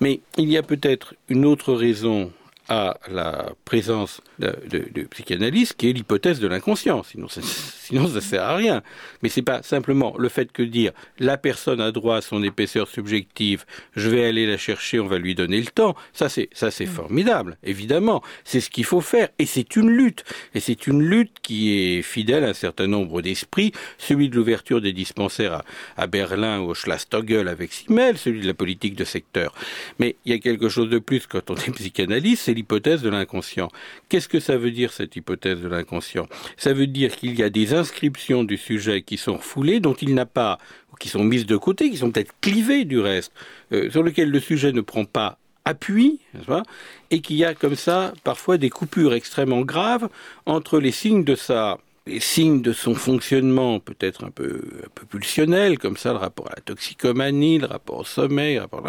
Speaker 4: Mais il y a peut-être une autre raison à la présence de, de, de psychanalyse qui est l'hypothèse de l'inconscient. Sinon, ça, sinon, ça sert à rien. Mais c'est pas simplement le fait que dire la personne a droit à son épaisseur subjective, je vais aller la chercher, on va lui donner le temps. Ça, c'est, ça, c'est mm. formidable. Évidemment. C'est ce qu'il faut faire. Et c'est une lutte. Et c'est une lutte qui est fidèle à un certain nombre d'esprits. Celui de l'ouverture des dispensaires à, à Berlin ou au Schlastogel avec Simmel, celui de la politique de secteur. Mais il y a quelque chose de plus quand on est psychanalyste, c'est l'hypothèse de l'inconscient. Qu'est-ce que ça veut dire cette hypothèse de l'inconscient? Ça veut dire qu'il y a des inscriptions du sujet qui sont refoulées, dont il n'a pas, ou qui sont mises de côté, qui sont peut-être clivées du reste, euh, sur lesquelles le sujet ne prend pas appui, et qu'il y a comme ça parfois des coupures extrêmement graves entre les signes de sa les signes de son fonctionnement peut-être un peu, un peu pulsionnel, comme ça, le rapport à la toxicomanie, le rapport au sommeil, le rapport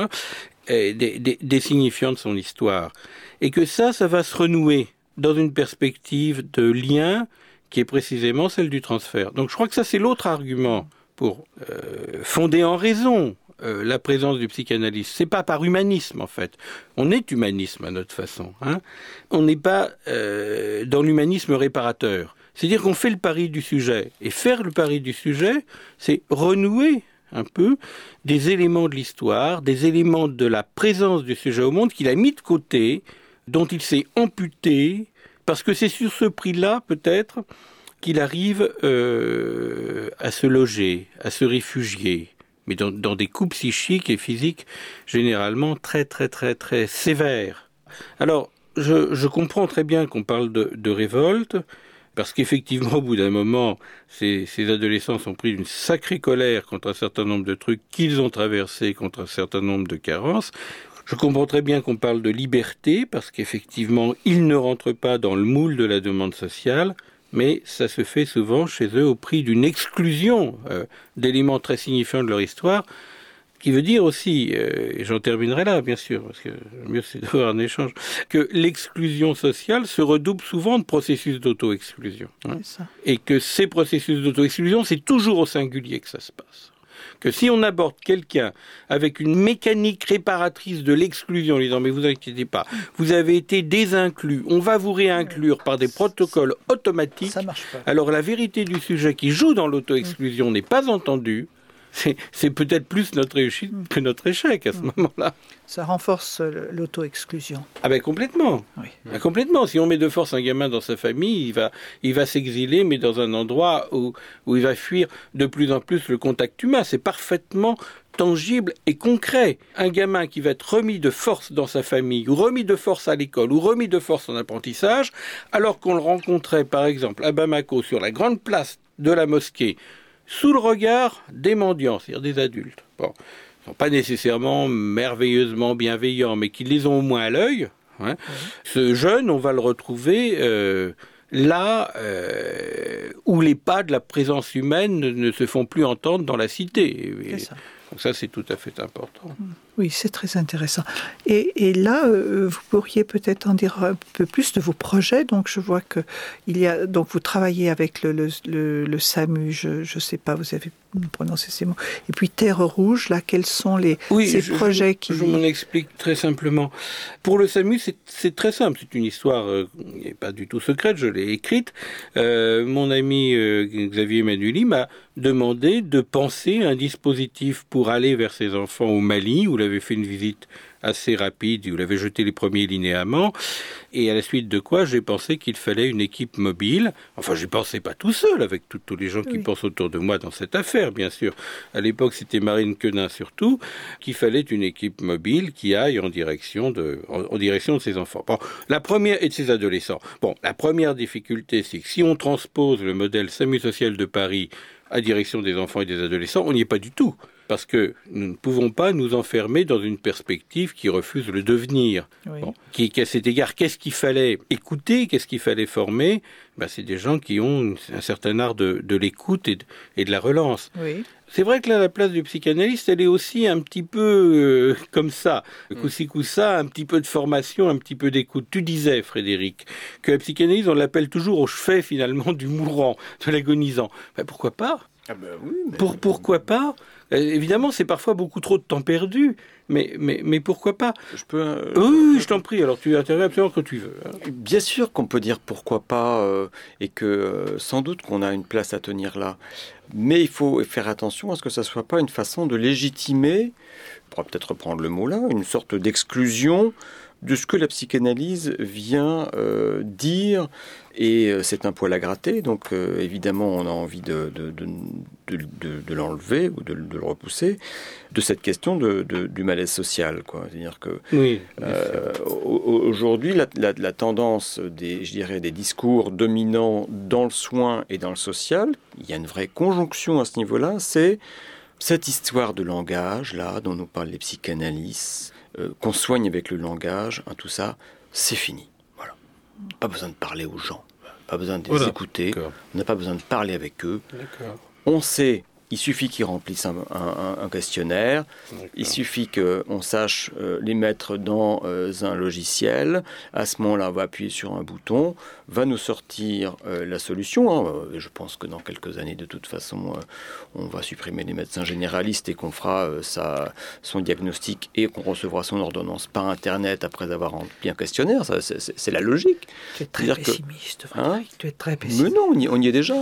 Speaker 4: des, des, signifiants de son histoire et que ça, ça va se renouer dans une perspective de lien qui est précisément celle du transfert. Donc je crois que ça, c'est l'autre argument pour euh, fonder en raison euh, la présence du psychanalyste. C'est pas par humanisme en fait. On est humanisme à notre façon. Hein On n'est pas euh, dans l'humanisme réparateur. C'est-à-dire qu'on fait le pari du sujet. Et faire le pari du sujet, c'est renouer un peu des éléments de l'histoire, des éléments de la présence du sujet au monde qu'il a mis de côté dont il s'est amputé, parce que c'est sur ce prix-là, peut-être, qu'il arrive euh, à se loger, à se réfugier, mais dans, des coups psychiques et physiques généralement très très très très sévères. Alors, je, comprends très bien qu'on parle de, révolte, parce qu'effectivement, au bout d'un moment, ces, adolescents sont pris d'une sacrée colère contre un certain nombre de trucs qu'ils ont traversés, contre un certain nombre de carences, je comprends très bien qu'on parle de liberté, parce qu'effectivement, ils ne rentrent pas dans le moule de la demande sociale, mais ça se fait souvent chez eux au prix d'une exclusion euh, d'éléments très signifiants de leur histoire, qui veut dire aussi, euh, et j'en terminerai là bien sûr, parce que mieux c'est d'avoir un échange, que l'exclusion sociale se redouble souvent de processus d'auto-exclusion. Hein, et que ces processus d'auto-exclusion, c'est toujours au singulier que ça se passe. que si on aborde quelqu'un avec une mécanique réparatrice de l'exclusion, en disant mais vous inquiétez pas, vous avez été désinclus, on va vous réinclure par des protocoles automatiques, alors la vérité du sujet qui joue dans l'auto-exclusion n'est pas entendue, c'est peut-être plus notre réussite que notre échec à ce hmm. moment-là.
Speaker 2: Ça renforce l'auto-exclusion.
Speaker 4: Ah ben complètement. Oui. Ben, complètement. Si on met de force un gamin dans sa famille, il va, il va s'exiler, mais dans un endroit où, où il va fuir de plus en plus le contact humain. C'est parfaitement tangible et concret. Un gamin qui va être remis de force dans sa famille, ou remis de force à l'école, ou remis de force en apprentissage, alors qu'on le rencontrait par exemple à Bamako sur la grande place de la mosquée, sous le regard des mendiants, c'est-à-dire des adultes. Bon, ils sont pas nécessairement merveilleusement bienveillants, mais qui les ont au moins à l'œil. Hein. Ce jeune, on va le retrouver euh, là euh, où les pas de la présence humaine ne, se font plus entendre dans la cité. Donc ça, c'est tout à fait important.
Speaker 2: Oui, c'est très intéressant. Et, là, euh, vous pourriez peut-être en dire un peu plus de vos projets. Donc, je vois que il y a donc vous travaillez avec le, le, SAMU. Je ne sais pas, vous avez prononcé ces mots. Et puis Terre Rouge. Là, quels sont les ces projets qui
Speaker 4: Je m'en explique très simplement. Pour le SAMU, c'est très simple. C'est une histoire euh, qui n'est pas du tout secrète. Je l'ai écrite. Euh, mon ami Xavier Manueli m'a demandé de penser un dispositif pour aller vers ses enfants au Mali où avait fait une visite assez rapide, il avait jeté les premiers linéaments, et à la suite de quoi j'ai pensé qu'il fallait une équipe mobile. Enfin, je pensais pas tout seul, avec tous les gens qui pensent autour de moi dans cette affaire, bien sûr. À l'époque, c'était Marine Quenin surtout, qu'il fallait une équipe mobile qui aille en direction de, en, direction de ses enfants. Bon, la première, et de ses adolescents. Bon, la première difficulté, c'est que si on transpose le modèle SAMU social de Paris à direction des enfants et des adolescents, on n'y est pas du tout parce que nous ne pouvons pas nous enfermer dans une perspective qui refuse le devenir. qui, à cet égard, qu'est-ce qu'il fallait écouter, qu'est-ce qu'il fallait former? Ben, C'est des gens qui ont un certain art de, l'écoute et, de la relance. C'est vrai que là, la place du psychanalyste, elle est aussi un petit peu euh, comme ça, coussi ça, un petit peu de formation, un petit peu d'écoute. Tu disais, Frédéric, que la psychanalyse, on l'appelle toujours au chevet finalement du mourant, de l'agonisant. Ben, pourquoi pas? Ah ben Pour, Pourquoi pas évidemment, c'est parfois beaucoup trop de temps perdu, mais, mais, mais pourquoi pas
Speaker 3: Je peux.
Speaker 4: Euh, oui, je t'en prie. Alors, tu interviens absolument quand tu veux. Hein.
Speaker 3: Bien sûr qu'on peut dire pourquoi pas, euh, et que sans doute qu'on a une place à tenir là. Mais il faut faire attention à ce que ça ne soit pas une façon de légitimer, on pourra peut-être reprendre le mot là, une sorte d'exclusion de ce que la psychanalyse vient dire. Et euh, c'est un poil à gratter, donc euh, évidemment on a envie de, de, de, l'enlever ou de, le repousser, de cette question du malaise social. C'est-à-dire que euh, aujourd'hui la, la, tendance des, je dirais, des discours dominants dans le soin et dans le social, il y a une vraie conjonction à ce niveau-là, c'est cette histoire de langage, là, dont nous parlent les psychanalystes, qu'on soigne avec le langage, hein, tout ça, c'est fini. Pas besoin de parler aux gens, pas besoin de les écouter, on n'a pas besoin de parler avec eux. On sait il suffit qu'ils remplissent un, questionnaire, il suffit qu'on sache euh, les mettre dans euh, un logiciel. À ce moment-là, on va appuyer sur un bouton, va nous sortir euh, la solution. Hein. Je pense que dans quelques années, de toute façon, on va supprimer les médecins généralistes et qu'on fera sa, son diagnostic et qu'on recevra son ordonnance par Internet après avoir rempli un questionnaire. C'est la logique.
Speaker 2: Tu es très pessimiste, hein tu es très pessimiste.
Speaker 3: Mais non, on y est déjà.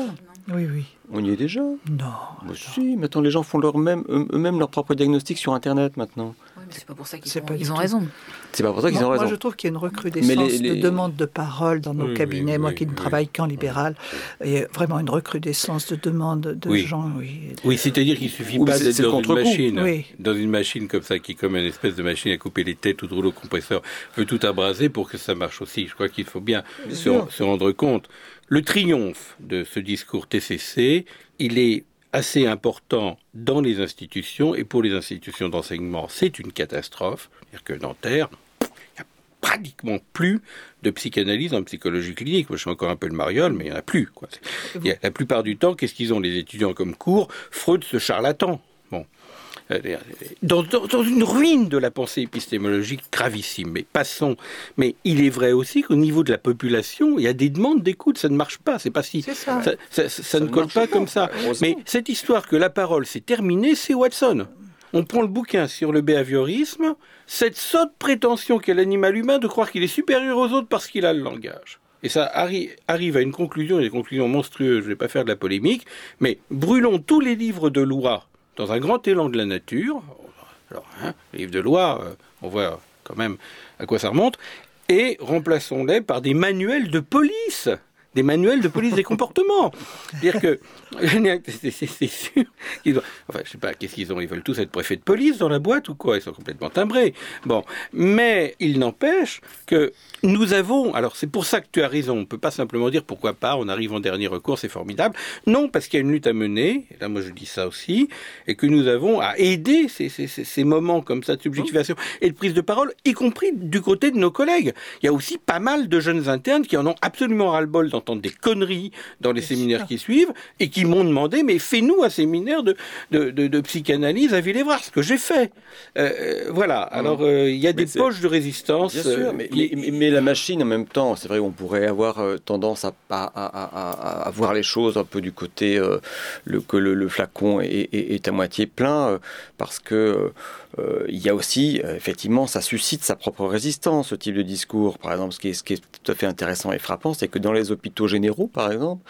Speaker 2: Oui, oui.
Speaker 3: On y est déjà?
Speaker 2: Non.
Speaker 3: si, maintenant les gens font leur même, eux-mêmes leur propre diagnostic sur Internet maintenant.
Speaker 1: Oui, mais c'est pas pour ça qu'ils ont, raison.
Speaker 3: C'est pas pour ça qu'ils ont raison.
Speaker 2: Moi, je trouve qu'il y a une recrudescence de demandes de parole dans nos cabinets. moi qui ne travaille qu'en libéral, il y a vraiment une recrudescence de demandes de gens. Oui,
Speaker 4: oui c'est-à-dire qu'il suffit pas d'être dans une machine, dans une machine comme ça, qui est comme une espèce de machine à couper les têtes ou de rouleau compresseur, veut tout abraser pour que ça marche aussi. Je crois qu'il faut bien se rendre compte le triomphe de ce discours TCC, il est assez important dans les institutions et pour les institutions d'enseignement, c'est une catastrophe. C'est-à-dire que Nanterre, il n'y a pratiquement plus de psychanalyse en psychologie clinique. Moi, je suis encore un peu le mariole, mais il n'y en a plus. Quoi. la plupart du temps, qu'est-ce qu'ils ont les étudiants comme cours? Freud, ce charlatan. Bon. dans, dans, une ruine de la pensée épistémologique gravissime. Mais passons. Mais il est vrai aussi qu'au niveau de la population, il y a des demandes d'écoute. Ça ne marche pas. C'est pas si ça, ça, ne colle pas, comme ça. Mais cette histoire que la parole s'est terminée, c'est Watson. On prend le bouquin sur le behaviorisme, cette sotte prétention qu'est l'animal humain de croire qu'il est supérieur aux autres parce qu'il a le langage. Et ça arrive à une conclusion, des conclusions monstrueuses, je ne vais pas faire de la polémique, mais brûlons tous les livres de loi dans un grand élan de la nature. Alors, hein, les livres de loi, euh, on voit quand même à quoi ça remonte, et remplaçons-les par des manuels de police des manuels de police des comportements. C'est-à-dire que, c'est sûr, enfin, je sais pas, qu'est-ce qu'ils ont Ils veulent tous être préfets de police dans la boîte ou quoi? Ils sont complètement timbrés. Bon, mais il n'empêche que nous avons, alors c'est pour ça que tu as raison, on peut pas simplement dire pourquoi pas, on arrive en dernier recours, c'est formidable. Non, parce qu'il y a une lutte à mener, là moi je dis ça aussi, et que nous avons à aider ces, moments comme ça de subjectivation et de prise de parole, y compris du côté de nos collègues. Il y a aussi pas mal de jeunes internes qui en ont absolument ras-le-bol d'entendre des conneries dans les séminaires qui suivent, et qui m'ont demandé, mais fais-nous un séminaire de, de, de, psychanalyse à Villévrard, ce que j'ai fait. Euh, euh voilà, mmh. alors euh, il y a des poches de résistance.
Speaker 3: Bien sûr, mais, mais la machine, en même temps, c'est vrai, on pourrait avoir tendance à, à, voir les choses un peu du côté euh, le, que le, flacon est, à moitié plein, parce que il y a aussi, effectivement, ça suscite sa propre résistance, ce type de discours. Par exemple, ce qui est, ce qui est tout à fait intéressant et frappant, c'est que dans les hôpitaux généraux, par exemple,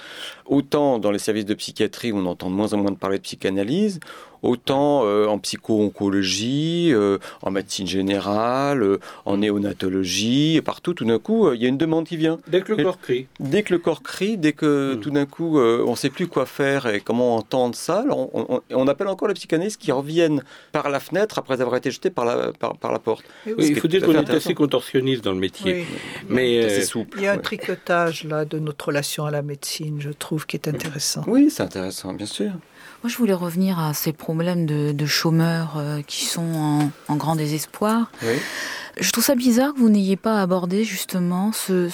Speaker 3: autant dans les services de psychiatrie, on entend de moins en moins de parler de psychanalyse, autant euh, en psycho-oncologie, euh, en médecine générale, euh, en néonatologie, partout, tout d'un coup, il y a une demande qui vient.
Speaker 4: Dès que le corps crie.
Speaker 3: Dès que le corps crie, dès que hmm. tout d'un coup, on ne sait plus quoi faire et comment entendre ça, on, appelle encore les psychanalystes qui reviennent par la fenêtre après avoir été jetés par la, par, la porte.
Speaker 4: il faut dire qu'on est assez contorsionniste dans le métier.
Speaker 3: Mais souple.
Speaker 2: Il y a un tricotage là de notre relation à la médecine, je trouve, qui est intéressant.
Speaker 3: Oui, c'est intéressant, bien sûr.
Speaker 1: Moi, je voulais revenir à ces problèmes de, chômeurs euh, qui sont en, grand désespoir. Je trouve ça bizarre que vous n'ayez pas abordé justement ce,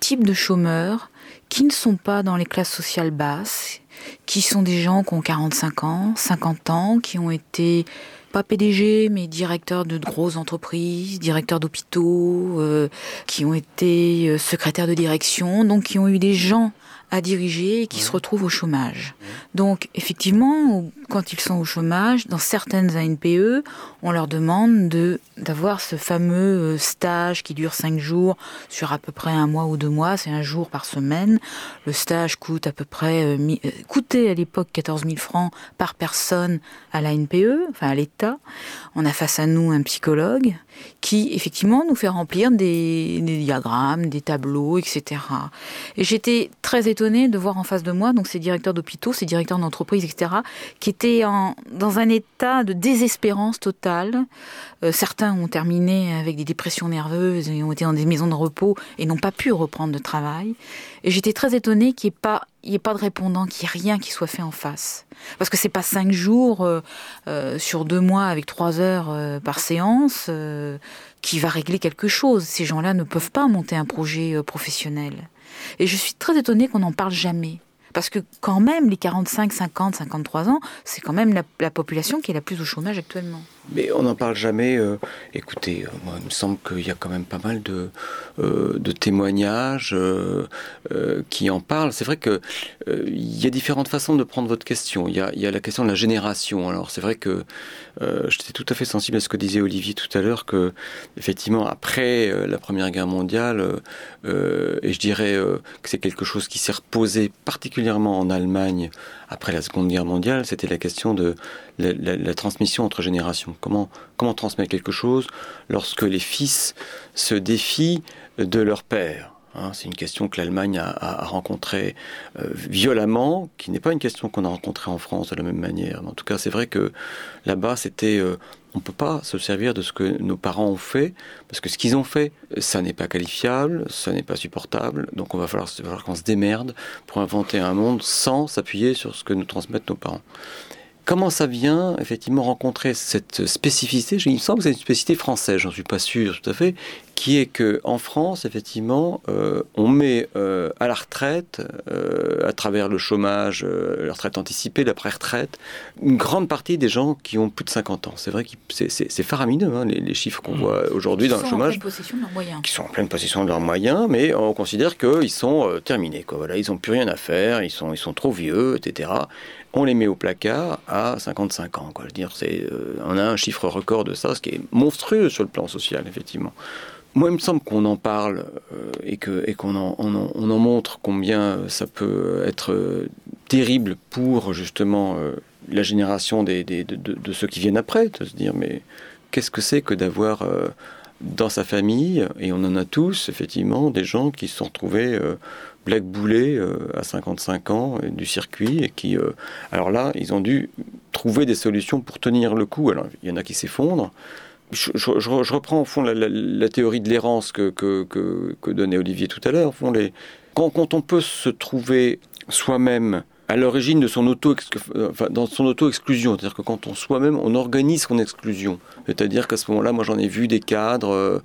Speaker 1: type de chômeurs qui ne sont pas dans les classes sociales basses, qui sont des gens qui ont 45 ans, 50 ans, qui ont été pas PDG, mais directeurs de grosses entreprises, directeurs d'hôpitaux, euh, qui ont été euh, secrétaires de direction, donc qui ont eu des gens à diriger et qui se retrouvent au chômage. Donc effectivement, quand ils sont au chômage, dans certaines ANPE, on leur demande de d'avoir ce fameux euh, stage qui dure cinq jours sur à peu près un mois ou deux mois, c'est un jour par semaine. Le stage coûte à peu près euh, euh, coûtait à l'époque 14 000 francs par personne à l'ANPE, enfin à l'État. On a face à nous un psychologue qui effectivement nous fait remplir des, diagrammes, des tableaux, etc. Et j'étais très étonnée de voir en face de moi donc ces directeurs d'hôpitaux, ces directeurs d'entreprise, etc. étaient en, dans un état de désespérance totale. Euh, certains ont terminé avec des dépressions nerveuses et ont été dans des maisons de repos et n'ont pas pu reprendre de travail. Et j'étais très étonnée qu'il n'y ait pas il n'y ait pas de répondant, qu'il n'y ait rien qui soit fait en face. Parce que c'est pas cinq jours euh, euh, sur deux mois avec trois heures par séance qui va régler quelque chose. Ces gens-là ne peuvent pas monter un projet professionnel. Et je suis très étonnée qu'on n'en parle jamais. Parce que quand même, les 45, 50, 53 ans, c'est quand même la, population qui est la plus au chômage actuellement.
Speaker 3: Mais on n'en parle jamais. Euh, écoutez, euh, moi, il me semble qu'il y a quand même pas mal de, euh, témoignages qui en parlent. C'est vrai que il y a différentes façons de prendre votre question. Il y a, il y a la question de la génération. Alors c'est vrai que j'étais tout à fait sensible à ce que disait Olivier tout à l'heure, que effectivement après la Première Guerre mondiale, et je dirais que c'est quelque chose qui s'est reposé particulièrement en Allemagne après la Seconde Guerre mondiale, c'était la question de la, transmission entre générations. Comment, comment transmettre quelque chose lorsque les fils se défient de leur père? Hein? c'est une question que l'Allemagne a, rencontrée euh, violemment, qui n'est pas une question qu'on a rencontrée en France de la même manière. En tout cas, c'est vrai que là-bas, c'était euh, on ne peut pas se servir de ce que nos parents ont fait, parce que ce qu'ils ont fait, ça n'est pas qualifiable, ça n'est pas supportable, donc on va falloir, falloir qu'on se démerde pour inventer un monde sans s'appuyer sur ce que nous transmettent nos parents. Comment ça vient, effectivement, rencontrer cette spécificité? Il me semble que c'est une spécificité française, j'en suis pas sûr tout à fait, qui est que en France, effectivement, euh, on met euh, à la retraite, euh, à travers le chômage, la retraite anticipée, la pré-retraite, une grande partie des gens qui ont plus de 50 ans. C'est vrai que c'est faramineux, hein, les, chiffres qu'on mmh. voit aujourd'hui dans le chômage.
Speaker 1: Qui sont en pleine possession de leurs moyens.
Speaker 3: Qui sont en pleine possession de leurs moyens, mais on considère qu'ils sont terminés. Quoi. Voilà, ils n'ont plus rien à faire, ils sont, ils sont trop vieux, etc on les met au placard à 55 ans. Quoi. Je veux dire, on a un chiffre record de ça, ce qui est monstrueux sur le plan social, effectivement. Moi, il me semble qu'on en parle euh, et qu'on en, on en, montre combien ça peut être euh, terrible pour justement euh, la génération de, de, ceux qui viennent après, de se dire mais qu'est-ce que c'est que d'avoir dans sa famille, et on en a tous effectivement, des gens qui se sont retrouvés blackboulés à 55 ans du circuit et qui, alors là, ils ont dû trouver des solutions pour tenir le coup. Alors il y en a qui s'effondrent je, reprends au fond la, théorie de l'errance que, donnait Olivier tout à l'heure. Quand, on peut se trouver soi-même à l'origine de son son auto-exclusion, c'est-à-dire que quand on soi-même, on organise son exclusion. C'est-à-dire qu'à ce moment-là, moi j'en ai vu des cadres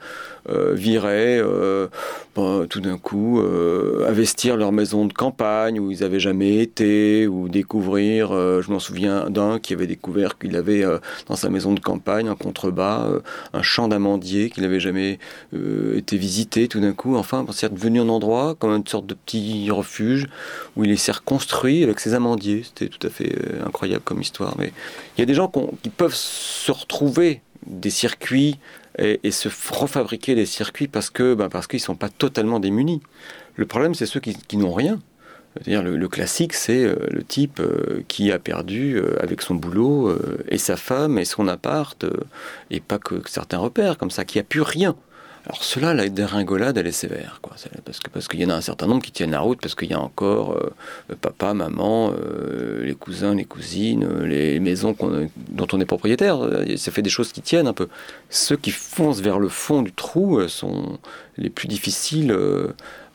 Speaker 3: euh, virer euh, tout d'un coup, euh, investir leur maison de campagne où ils n'avaient jamais été, ou découvrir, je m'en souviens d'un qui avait découvert qu'il avait dans sa maison de campagne, en contrebas, un champ d'amandier qu'il n'avait jamais été visité tout d'un coup. Enfin, c'est devenu un endroit comme une sorte de petit refuge où il s'est reconstruit avec ses amandiers. C'était tout à fait incroyable comme histoire. Mais il y a des gens qui peuvent se retrouver des circuits et, se refabriquer des circuits parce que ben parce qu'ils sont pas totalement démunis. Le problème, c'est ceux qui, n'ont rien. -dire le, classique, c'est euh, le type euh, qui a perdu euh, avec son boulot et sa femme et son appart et pas que certains repères comme ça, qui a plus rien. Alors cela, la déringolade, elle est sévère. Parce que parce qu'il y en a un certain nombre qui tiennent la route, parce qu'il y a encore euh, papa, maman, euh, les cousins, les cousines, euh, les maisons dont on est propriétaire. Ça fait des choses qui tiennent un peu. Ceux qui foncent vers le fond du trou sont les plus difficiles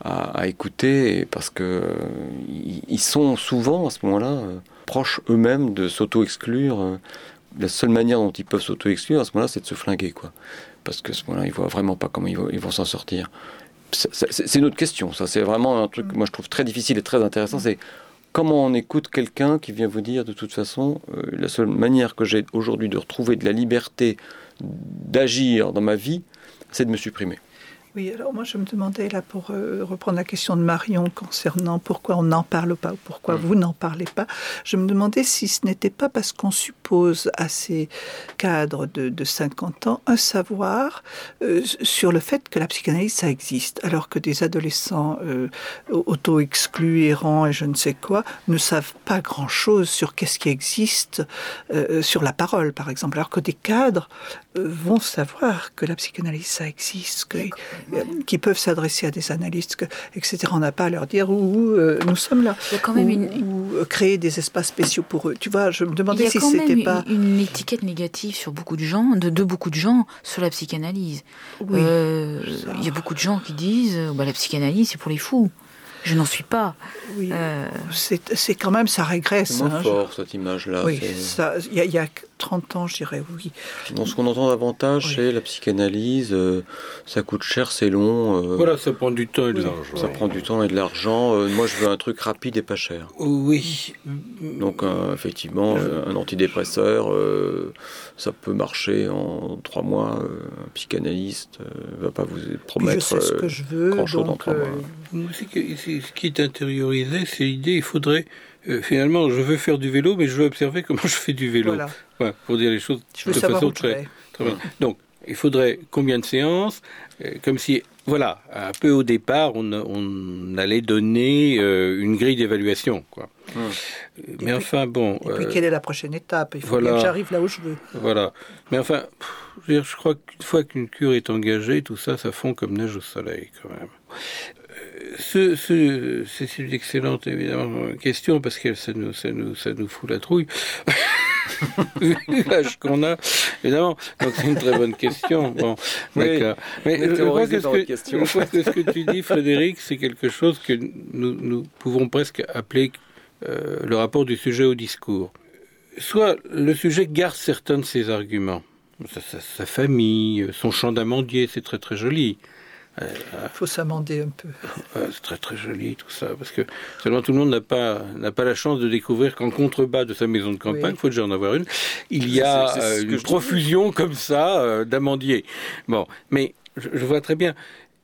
Speaker 3: à, écouter, parce que ils sont souvent à ce moment-là proches eux-mêmes de s'auto-exclure. La seule manière dont ils peuvent s'auto-exclure à ce moment-là, c'est de se flinguer, quoi parce que ce moment-là, ils voient vraiment pas comment ils vont, s'en sortir. C'est une autre question, ça. C'est vraiment un truc que moi je trouve très difficile et très intéressant. C'est comment on écoute quelqu'un qui vient vous dire de toute façon, euh, la seule manière que j'ai aujourd'hui de retrouver de la liberté d'agir dans ma vie, c'est de me supprimer.
Speaker 2: Oui, alors moi je me demandais là pour euh, reprendre la question de Marion concernant pourquoi on n'en parle pas ou pourquoi mm. vous n'en parlez pas, je me demandais si ce n'était pas parce qu'on suppose à ces cadres de, 50 ans un savoir euh, sur le fait que la psychanalyse ça existe, alors que des adolescents euh, auto-exclus, errants et je ne sais quoi ne savent pas grand-chose sur qu'est-ce qui existe sur la parole par exemple, alors que des cadres vont savoir que la psychanalyse ça existe, que qui peuvent s'adresser à des analystes, etc. On n'a pas à leur dire où, euh, nous sommes là. Il y a quand même ou, euh, créer des espaces spéciaux pour eux. Tu vois, je me demandais si c'était pas
Speaker 1: une, une étiquette négative sur beaucoup de gens, de, de beaucoup de gens sur la psychanalyse. Oui, il y a beaucoup de gens qui disent, bah, la psychanalyse c'est pour les fous. Je n'en suis pas.
Speaker 2: Oui. C'est quand même, ça régresse.
Speaker 3: C'est hein, fort, cette image-là.
Speaker 2: Oui, il y, a 30 ans, je dirais oui.
Speaker 3: ce qu'on entend davantage, c'est la psychanalyse, euh, ça coûte cher, c'est long.
Speaker 4: Euh, voilà, ça prend du temps et de l'argent.
Speaker 3: Ça prend du temps et de l'argent. Euh, moi, je veux un truc rapide et pas cher.
Speaker 4: Oui.
Speaker 3: Donc, effectivement, un antidépresseur, ça peut marcher en trois mois. un psychanalyste ne va pas vous promettre je sais ce que je veux, grand-chose en trois mois.
Speaker 4: Ce qui est intériorisé, c'est l'idée, il faudrait euh, finalement, je veux faire du vélo, mais je veux observer comment je fais du vélo. Voilà. Pour dire les choses
Speaker 2: de façon très,
Speaker 4: Donc, il faudrait combien de séances euh, Comme si, voilà, un peu au départ, on, allait donner euh, une grille d'évaluation, quoi. Mais enfin, bon.
Speaker 2: Et puis, quelle est la prochaine étape? Il faut que j'arrive là où je veux.
Speaker 4: Voilà. Mais enfin, je, je crois qu'une fois qu'une cure est engagée, tout ça, ça fond comme neige au soleil, quand même ce, ce, c'est une excellente évidemment question parce que ça nous, ça nous, ça nous fout la trouille. l'âge qu'on a, évidemment. Donc c'est une très bonne question. Bon, d'accord. Mais je crois, que ce que, ce que tu dis, Frédéric, c'est quelque chose que nous, nous pouvons presque appeler euh, le rapport du sujet au discours. Soit le sujet garde certains de ses arguments, sa, famille, son champ d'amandier, c'est très très joli.
Speaker 2: Il faut s'amender un peu.
Speaker 4: c'est très très joli tout ça, parce que seulement tout le monde n'a pas n'a pas la chance de découvrir qu'en contrebas de sa maison de campagne, il faut déjà en avoir une, il y a une profusion comme ça d'amandiers. Bon, mais je, je, vois très bien.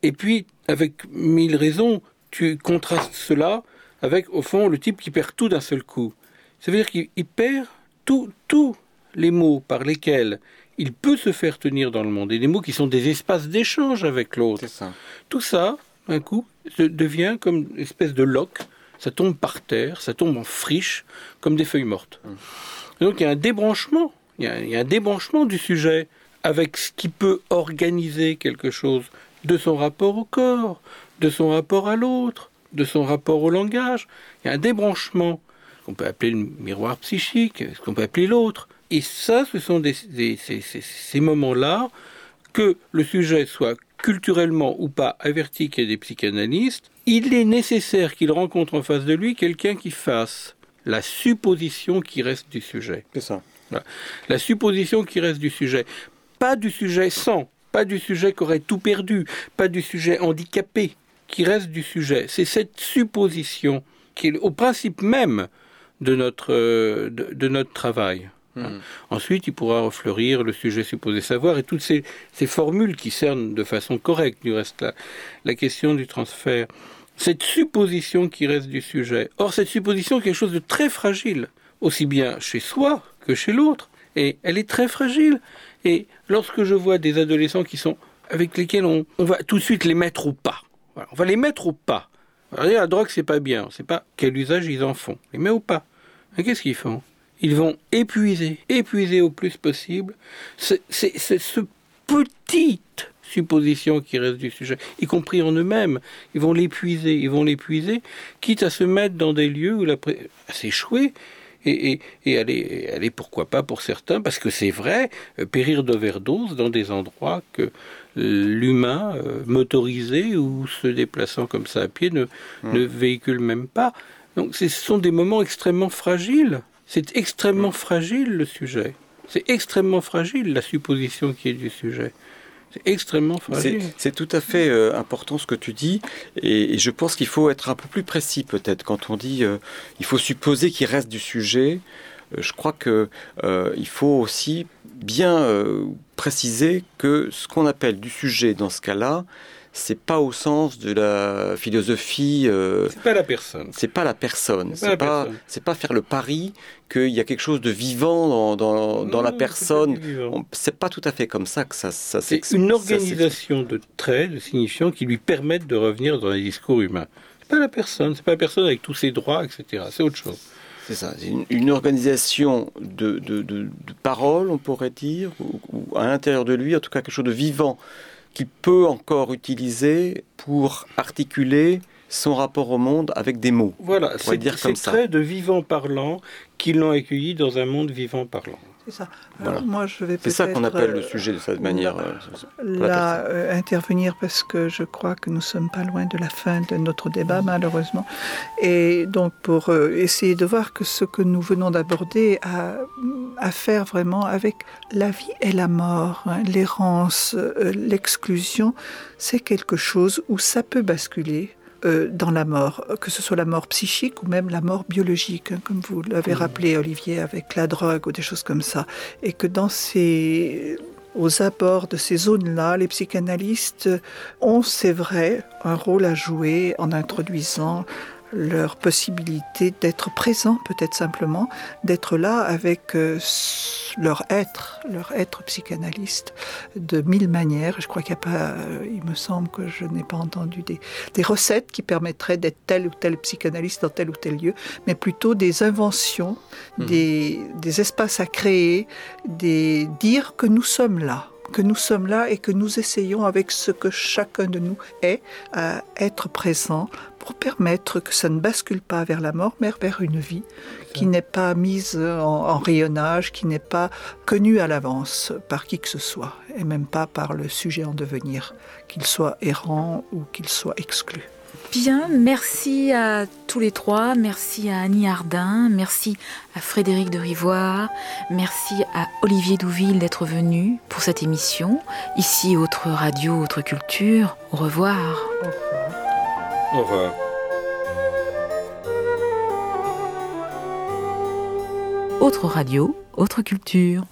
Speaker 4: Et puis, avec mille raisons, tu contrastes cela avec, au fond, le type qui perd tout d'un seul coup. Ça veut dire qu'il perd tous les mots par lesquels il peut se faire tenir dans le monde, et des mots qui sont des espaces d'échange avec l'autre. Tout ça, un coup, devient comme une espèce de loque, ça tombe par terre, ça tombe en friche, comme des feuilles mortes. Hum. donc il y a un débranchement, il y a un débranchement du sujet avec ce qui peut organiser quelque chose de son rapport au corps, de son rapport à l'autre, de son rapport au langage. Il y a un débranchement qu'on peut appeler le miroir psychique, ce qu'on peut appeler l'autre. Et ça, ce sont des, ces, moments-là que le sujet soit culturellement ou pas averti qu'il y a des psychanalystes, il est nécessaire qu'il rencontre en face de lui quelqu'un qui fasse la supposition qui reste du sujet.
Speaker 3: C'est ça.
Speaker 4: La supposition qui reste du sujet. Pas du sujet sans, pas du sujet qui aurait tout perdu, pas du sujet handicapé, qui reste du sujet. C'est cette supposition qui est au principe même de notre, euh, de, notre travail. Hmm. Ensuite, il pourra refleurir le sujet supposé savoir et toutes ces, ces formules qui cernent de façon correcte, du reste, la, la question du transfert. Cette supposition qui reste du sujet. Or, cette supposition est quelque chose de très fragile, aussi bien chez soi que chez l'autre. Et elle est très fragile. Et lorsque je vois des adolescents qui sont avec lesquels on, on va tout de suite les mettre au pas, on va les mettre au pas. la drogue, c'est pas bien. On sait pas quel usage ils en font. Les met au pas. Qu'est-ce qu'ils font? Ils vont épuiser, épuiser au plus possible. C'est ce petite supposition qui reste du sujet, y compris en eux-mêmes. Ils vont l'épuiser, ils vont l'épuiser, quitte à se mettre dans des lieux où la à s'échouer et, et, aller, aller, pourquoi pas pour certains, parce que c'est vrai, euh, périr d'overdose dans des endroits que l'humain euh, motorisé ou se déplaçant comme ça à pied ne, mmh. ne véhicule même pas. Donc ce sont des moments extrêmement fragiles. C'est extrêmement fragile le sujet. C'est extrêmement fragile la supposition qui est du sujet. C'est extrêmement fragile.
Speaker 3: C'est tout à fait euh, important ce que tu dis, et, je pense qu'il faut être un peu plus précis peut-être quand on dit euh, il faut supposer qu'il reste du sujet. Euh, je crois que il faut aussi bien préciser que ce qu'on appelle du sujet dans ce cas-là, c'est pas au sens de la philosophie.
Speaker 4: Euh, c'est pas la personne.
Speaker 3: C'est pas la personne. C'est pas, faire le pari qu'il y a quelque chose de vivant dans, dans, dans la personne. C'est pas tout à fait comme ça que ça. ça
Speaker 4: c'est une organisation de traits, de signifiants qui lui permettent de revenir dans les discours humains. C'est pas la personne. C'est pas la personne avec tous ses droits, etc. C'est autre chose.
Speaker 3: C'est ça, c'est une, organisation de, de, de, de paroles, on pourrait dire, ou, à l'intérieur de lui, en tout cas quelque chose de vivant qu'il peut encore utiliser pour articuler son rapport au monde avec des mots.
Speaker 4: Voilà, c'est dire comme traits de vivant parlant qui l'ont accueilli dans un monde vivant parlant.
Speaker 2: C'est ça. moi, je vais
Speaker 3: C'est ça qu'on appelle le sujet de cette manière. Euh,
Speaker 2: là, euh, intervenir parce que je crois que nous sommes pas loin de la fin de notre débat, malheureusement. Et donc, pour euh, essayer de voir que ce que nous venons d'aborder a à faire vraiment avec la vie et la mort, hein, l'errance, l'exclusion, c'est quelque chose où ça peut basculer euh, dans la mort, que ce soit la mort psychique ou même la mort biologique, hein, comme vous l'avez mmh. rappelé, Olivier, avec la drogue ou des choses comme ça. Et que dans ces aux abords de ces zones-là, les psychanalystes ont, c'est vrai, un rôle à jouer en introduisant leur possibilité d'être présent, peut-être simplement, d'être là avec euh, leur être, leur être psychanalyste de mille manières. Je crois qu'il n'y a pas, euh, il me semble que je n'ai pas entendu des, des recettes qui permettraient d'être tel ou tel psychanalyste dans tel ou tel lieu, mais plutôt des inventions, mmh. des, des espaces à créer, des dire que nous sommes là que nous sommes là et que nous essayons avec ce que chacun de nous est à être présent pour permettre que ça ne bascule pas vers la mort, mais vers une vie qui n'est pas mise en, rayonnage, qui n'est pas connue à l'avance par qui que ce soit, et même pas par le sujet en devenir, qu'il soit errant ou qu'il soit exclu.
Speaker 1: Bien, merci à tous les trois, merci à Annie Ardin, merci à Frédéric de Rivoire, merci à Olivier Douville d'être venu pour cette émission. Ici, Autre Radio, Autre Culture.
Speaker 4: Au revoir.
Speaker 1: Autre Radio, Autre Culture.